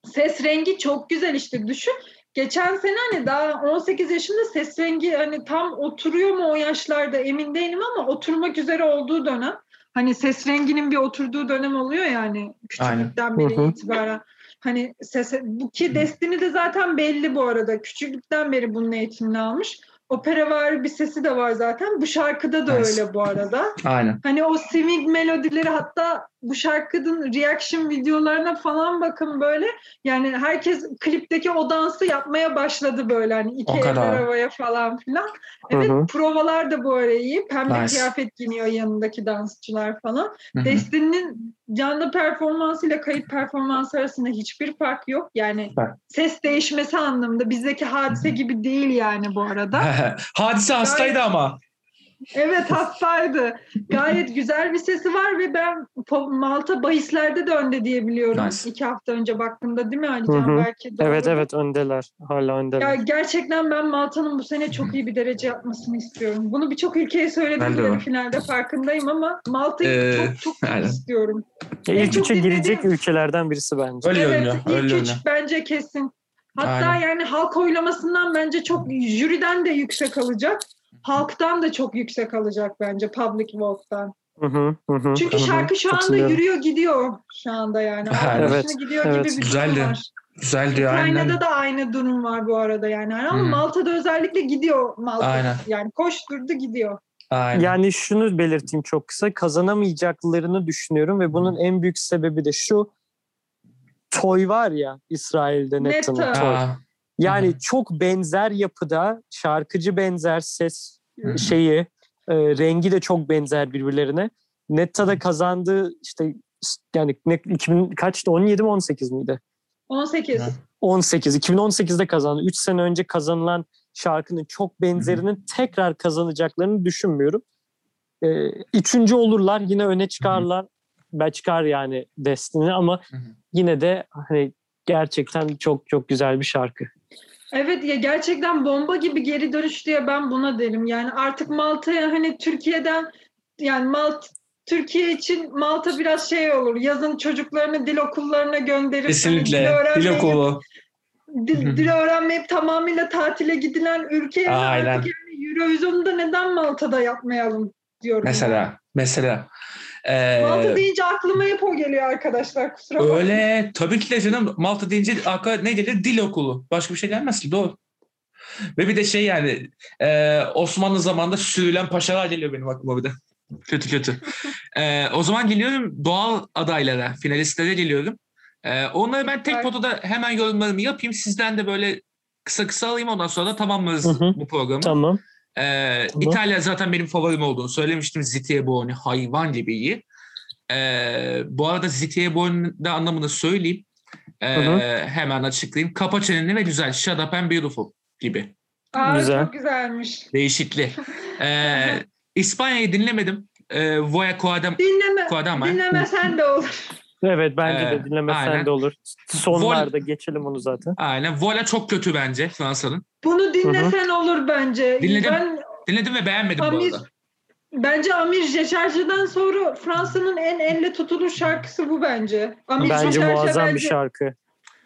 ses rengi çok güzel işte düşün. Geçen sene hani daha 18 yaşında ses rengi hani tam oturuyor mu o yaşlarda emin değilim ama oturmak üzere olduğu dönem. Hani ses renginin bir oturduğu dönem oluyor yani küçüklükten beri Hı hı. itibaren. Hani ses, bu ki Destiny de zaten belli bu arada. Küçüklükten beri bunun eğitimini almış. Operavari bir sesi de var zaten. Bu şarkıda da Nice. öyle bu arada. Aynen. Hani o swing melodileri hatta bu şarkının reaction videolarına falan bakın böyle. Yani herkes klipteki o dansı yapmaya başladı böyle hani iki eller havaya falan filan. Evet hı. provalar da bu arada iyi. Pembe Nice. kıyafet giyiniyor yanındaki dansçılar falan. Destiny'nin canlı performansıyla kayıt performansı arasında hiçbir fark yok. Yani Evet. ses değişmesi anlamında bizdeki hadise gibi değil yani bu arada. Hadise hastaydı ama. Evet hastaydı. Gayet güzel bir sesi var ve ben Malta bahislerde de önde diye biliyorum. Nice. İki hafta önce baktığımda değil mi Ali Can? Belki doğru. Evet evet öndeler. Hala öndeler. Ya gerçekten ben Malta'nın bu sene çok iyi bir derece yapmasını istiyorum. Bunu birçok ülkeye söyledim finalde farkındayım ama Malta'yı Ee, çok çok aynen. istiyorum. Ya ilk üçe girecek ülkelerden birisi bence. Öyle evet görünüyor. ilk Öyle üç görünüyor. bence kesin. Hatta Aynen. yani halk oylamasından bence çok jüriden de yüksek alacak. Halktan da çok yüksek alacak bence public vote'dan. Hı hı, hı hı, Çünkü hı şarkı şu anda yürüyor gidiyor şu anda yani. Evet. Gidiyor Evet. gibi bir durum Güzeldi. var. Güzel diyor aynen. Ukrayna'da da aynı durum var bu arada yani. Ama Hı. Malta'da özellikle gidiyor Malta. Aynen. Yani koşturdu gidiyor. Aynen. Yani şunu belirteyim çok kısa. Kazanamayacaklarını düşünüyorum ve bunun en büyük sebebi de şu. Toy var ya İsrail'de Netan'ın Neta. Toy. Yani Hı hı. çok benzer yapıda şarkıcı benzer ses Hı hı. şeyi e, rengi de çok benzer birbirlerine. Netta'da kazandığı işte yani ne, 2000 kaçtı 17 mi 18 miydi? 18. Hı. 18. 2018'de kazandı. 3 sene önce kazanılan şarkının çok benzerinin tekrar kazanacaklarını düşünmüyorum. Ee, üçüncü olurlar yine öne çıkarlar. Ben çıkar yani Destiny ama Hı hı. yine de hani gerçekten çok çok güzel bir şarkı. Evet ya gerçekten bomba gibi geri dönüş diye ben buna derim. Yani artık Malta'ya hani Türkiye'den yani Malt Türkiye için Malta biraz şey olur. Yazın çocuklarını dil okullarına gönderip hani dil Kesinlikle. Dil okulu. dil, dil öğrenmeyip tamamıyla tatile gidilen ülkeye de Aynen. artık yani Eurovision'u da neden Malta'da yapmayalım diyorum. yani. Mesela. Ee, Malta deyince aklıma hep o geliyor arkadaşlar kusura bakmayın. öyle. Tabii ki de canım. Malta deyince arka ne gelir? Dil okulu. Başka bir şey gelmez ki. Doğru. Ve bir de şey yani e, Osmanlı zamanında sürülen paşalar geliyor benim aklıma bir de. Kötü kötü. E, o zaman geliyorum doğal adaylara, finalistlere geliyorum. E, onları ben tek potada hemen yorumlarımı yapayım. Sizden de böyle kısa kısa alayım ondan sonra da tamamlarız Hı hı. bu programı. Tamam. Ee, Tamam. İtalya zaten benim favorim olduğunu söylemiştim. Zitieboni hayvan gibi iyi. Ee, bu arada Zitieboni'nin de anlamını söyleyeyim. Ee, Hı hı. Hemen açıklayayım. Kapa çeneni ve güzel. Shut up and beautiful gibi. Aa, Güzel. Çok güzelmiş. Değişikli. Ee, İspanya'yı dinlemedim. Ee, Voya Coadam. Dinleme, Coadama. dinlemesen de olur. Evet bence Ee, de dinlemesen aynen. de olur. Sonlarda geçelim onu zaten. Aynen. Vola çok kötü bence Fransa'nın. Bunu dinlesen olur bence. Dinledim. Ben Dinledim ve beğenmedim bu Amir, arada. bence Amir Jeçerci'den sonra Fransa'nın en elle tutulur şarkısı bu bence. Amir Bence Jeçerci muazzam bence, bir şarkı.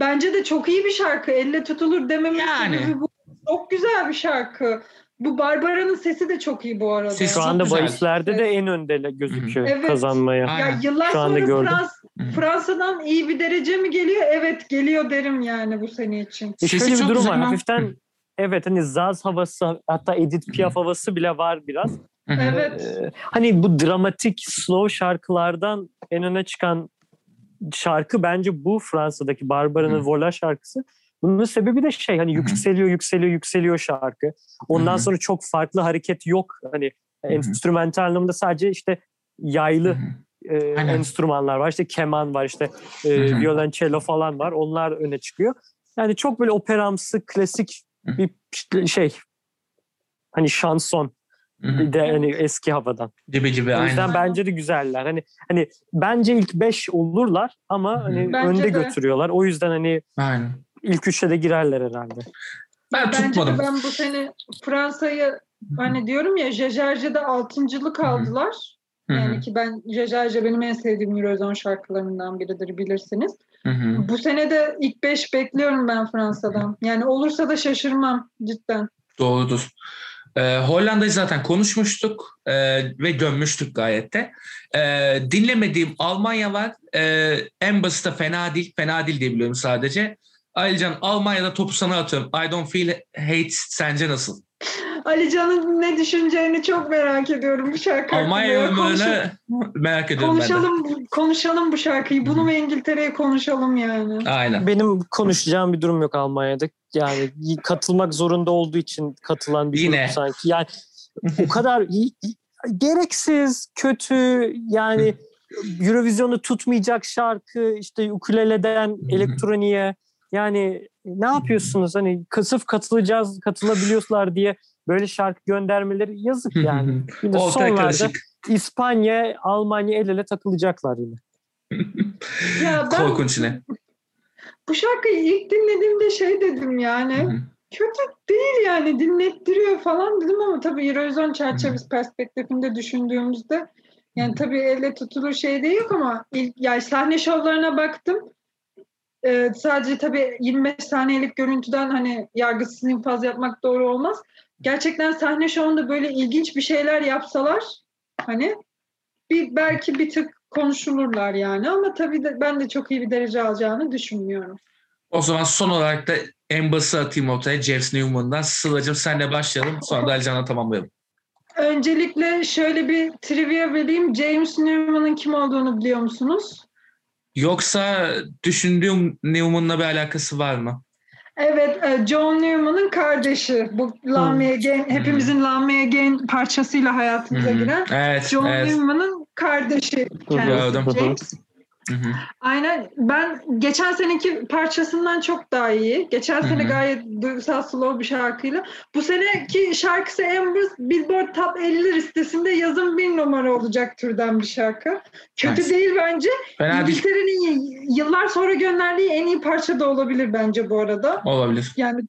Bence de çok iyi bir şarkı. Elle tutulur dememin Yani. sebebi bu. Çok güzel bir şarkı. Bu Barbara'nın sesi de çok iyi bu arada. Ses Şu anda bahislerde de en önde gözüküyor Evet. kazanmaya. Aynen. ya yıllar Şu anda sonra gördüm. Frans. Fransa'dan iyi bir derece mi geliyor? Evet geliyor derim yani bu sene için. E Sesi şöyle bir çok durum güzel var. Hafiften evet hani Zaz havası hatta Edith Piaf havası bile var biraz. Evet. Ee, hani bu dramatik slow şarkılardan en öne çıkan şarkı bence bu Fransa'daki Barbara'nın. Vola şarkısı. Bunun sebebi de şey hani yükseliyor yükseliyor yükseliyor şarkı. Ondan Hı hı. sonra çok farklı hareket yok. Hani enstrümantal anlamda sadece işte yaylı e, enstrümanlar var. İşte keman var, işte e, violoncello falan var. Onlar öne çıkıyor. Yani çok böyle operamsı, klasik bir şey. Hani şanson Hı hı. bir de hani eski havadan. Gibi gibi O yüzden aynen. bence de güzeller. Hani hani bence ilk 5 olurlar ama hani Bence önde de. götürüyorlar. O yüzden hani Aynen. İlk üçe de girerler herhalde. Ben Bence tutmadım. de ben bu sene Fransa'yı hani diyorum ya Jejerce'de altıncılık aldılar. Hı hı. Yani ki ben Jejerce benim en sevdiğim Eurovision şarkılarından biridir bilirsiniz. Hı hı. Bu sene de ilk beş bekliyorum ben Fransa'dan. Yani olursa da şaşırmam cidden. Doğrudur. Ee, Hollanda'yı zaten konuşmuştuk e, ve gömmüştük gayet de. Ee, dinlemediğim Almanya var. Ee, en basit de fena değil. Fena değil diye biliyorum sadece. Ayrıca Almanya'da topu sana atıyorum. I don't feel hate sence nasıl? Ali Can'ın ne düşüneceğini çok merak ediyorum bu şarkı Almanya hakkında. yorumlarını merak ediyorum ben de. konuşalım, konuşalım bu şarkıyı. Bunu ve İngiltere'yi konuşalım yani. Aynen. Benim konuşacağım bir durum yok Almanya'da. Yani katılmak zorunda olduğu için katılan bir Yine. grup sanki. Yani o kadar gereksiz, kötü yani Eurovision'u tutmayacak şarkı işte ukuleleden elektroniğe yani ne yapıyorsunuz hani sırf katılacağız katılabiliyorlar diye böyle şarkı göndermeleri yazık yani. Bir de Ortaya sonlarda karışık. İspanya, Almanya el ele takılacaklar yine. Ya ben Korkunç ne? bu şarkıyı ilk dinlediğimde şey dedim yani. Kötü değil yani dinlettiriyor falan dedim ama tabii Eurovision çerçevesi perspektifinde düşündüğümüzde yani tabii elle tutulur şey de yok ama ilk yani sahne şovlarına baktım. E, sadece tabii 25 saniyelik görüntüden hani yargısız infaz yapmak doğru olmaz. Gerçekten sahne şovunda böyle ilginç bir şeyler yapsalar hani bir belki bir tık konuşulurlar yani ama tabii de, ben de çok iyi bir derece alacağını düşünmüyorum. O zaman son olarak da en bası atayım ortaya James Newman'dan. Sıla'cığım senle başlayalım. Sonra da Alican'la tamamlayalım. Öncelikle şöyle bir trivia vereyim. James Newman'ın kim olduğunu biliyor musunuz? Yoksa düşündüğüm Newman'la bir alakası var mı? Evet, e, John Newman'ın kardeşi. Bu Lamia Again, hepimizin Lamia Again parçasıyla hayatımıza hı. giren. Evet, John evet. Newman'ın kardeşi kendisi. James. Hı hı. Aynen. Ben geçen seneki parçasından çok daha iyi. Geçen sene Hı hı. gayet duygusal slow bir şarkıyla. Bu seneki şarkısı Amber Billboard Top 50 listesinde yazın bir numara olacak türden bir şarkı. Kötü Nice. değil bence. Fena değil. İngiltere'nin y- yıllar sonra gönderdiği en iyi parça da olabilir bence bu arada. Olabilir. Yani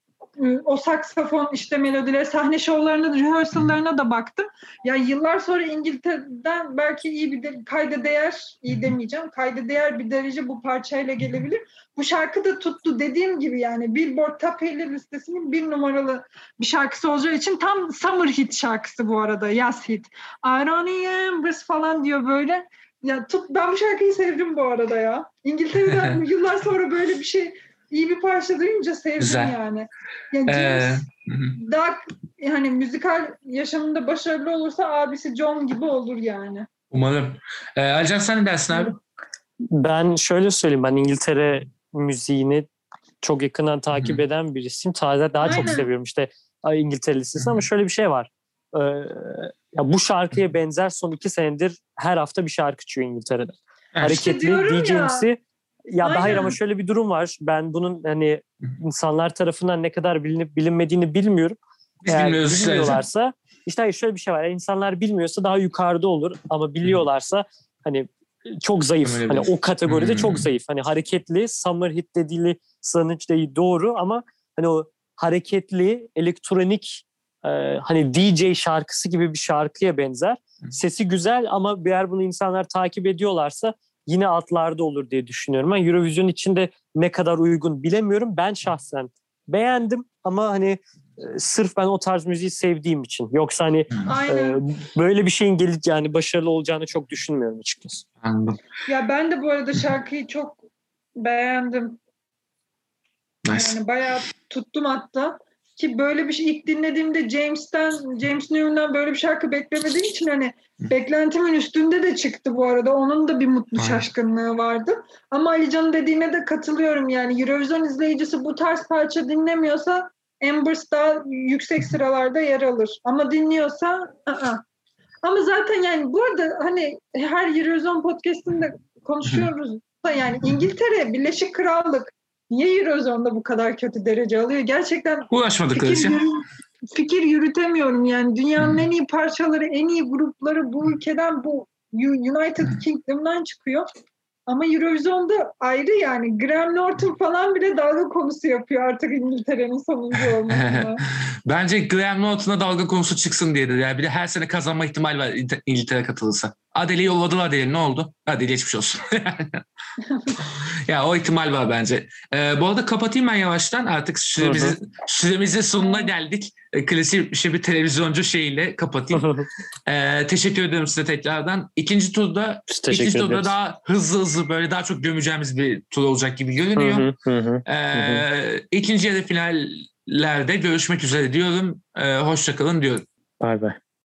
o saksafon işte melodileri, sahne şovlarına, rehearsal'larına da baktım. Ya yıllar sonra İngiltere'den belki iyi bir de, kayda değer, iyi demeyeceğim, kayda değer bir derece bu parçayla gelebilir. Bu şarkı da tuttu dediğim gibi yani Billboard Top 50 listesinin bir numaralı bir şarkısı olacağı için tam summer hit şarkısı bu arada, yaz hit. I don't need Embers falan diyor böyle. Ya tut, ben bu şarkıyı sevdim bu arada ya. İngiltere'den yıllar sonra böyle bir şey iyi bir parça duyunca sevdim Güzel. yani. Yani Ee, James hı hı. daha yani müzikal yaşamında başarılı olursa abisi John gibi olur yani. Umarım. Ee, Alican sen ne dersin abi? Ben şöyle söyleyeyim ben İngiltere müziğini çok yakından takip eden birisiyim. Taze daha çok Aynen. seviyorum işte ay, İngiltere ama şöyle bir şey var. Ee, ya bu şarkıya benzer son iki senedir her hafta bir şarkı çıkıyor İngiltere'de. Evet. Hareketli ya. DJ'msi ya Aynen. hayır ama şöyle bir durum var. Ben bunun hani insanlar tarafından ne kadar bilinip bilinmediğini bilmiyorum. Biz Eğer bilmiyoruz. bilmiyorlarsa işte hayır şöyle bir şey var. Eğer insanlar bilmiyorsa daha yukarıda olur ama biliyorlarsa hani çok zayıf. Öyle Hani bir- o kategoride Hmm. çok zayıf. Hani hareketli, summer hit dediği sanıç değil doğru ama hani o hareketli, elektronik e, hani DJ şarkısı gibi bir şarkıya benzer. Hı. Sesi güzel ama eğer bunu insanlar takip ediyorlarsa yine altlarda olur diye düşünüyorum. Ben Eurovision içinde ne kadar uygun bilemiyorum. Ben şahsen beğendim ama hani e, sırf ben o tarz müziği sevdiğim için. Yoksa hani e, böyle bir şeyin geleceğini, başarılı olacağını çok düşünmüyorum açıkçası. Anladım. Ya ben de bu arada şarkıyı çok beğendim. Nice. Yani bayağı tuttum hatta. Ki böyle bir şey ilk dinlediğimde James'ten, James Newman'dan böyle bir şarkı beklemediğim için hani beklentimin üstünde de çıktı bu arada. Onun da bir mutlu Aynen. şaşkınlığı vardı. Ama Ali Can'ın dediğine de katılıyorum yani. Eurovision izleyicisi bu tarz parça dinlemiyorsa Embers daha yüksek sıralarda yer alır. Ama dinliyorsa ı-ı. Ama zaten yani bu arada hani her Eurovision podcastinde konuşuyoruz da yani İngiltere, Birleşik Krallık niye Eurovision'da bu kadar kötü derece alıyor? Gerçekten Uğraşmadıkları fikir, için. fikir yürütemiyorum yani. Dünyanın en iyi parçaları, en iyi grupları bu ülkeden, bu United Kingdom'dan çıkıyor. Ama Eurovision'da ayrı yani. Graham Norton falan bile dalga konusu yapıyor artık İngiltere'nin sonuncu olmasına. Bence Graham Norton'a dalga konusu çıksın diyedir. Yani bir de her sene kazanma ihtimali var İngiltere katılırsa. Adele'yi yolladılar Adele ne oldu? Adele geçmiş olsun. ya o ihtimal var bence. Ee, bu arada kapatayım ben yavaştan. Artık süremizi, süremizin sonuna geldik. Ee, klasik bir şey bir televizyoncu şeyiyle kapatayım. Ee, teşekkür ederim size tekrardan. İkinci turda ikinci turda ederiz. daha hızlı hızlı böyle daha çok gömeceğimiz bir tur olacak gibi görünüyor. Ee, ikinci yarı finallerde görüşmek üzere diyorum. Ee, hoşçakalın diyorum. Bay bay.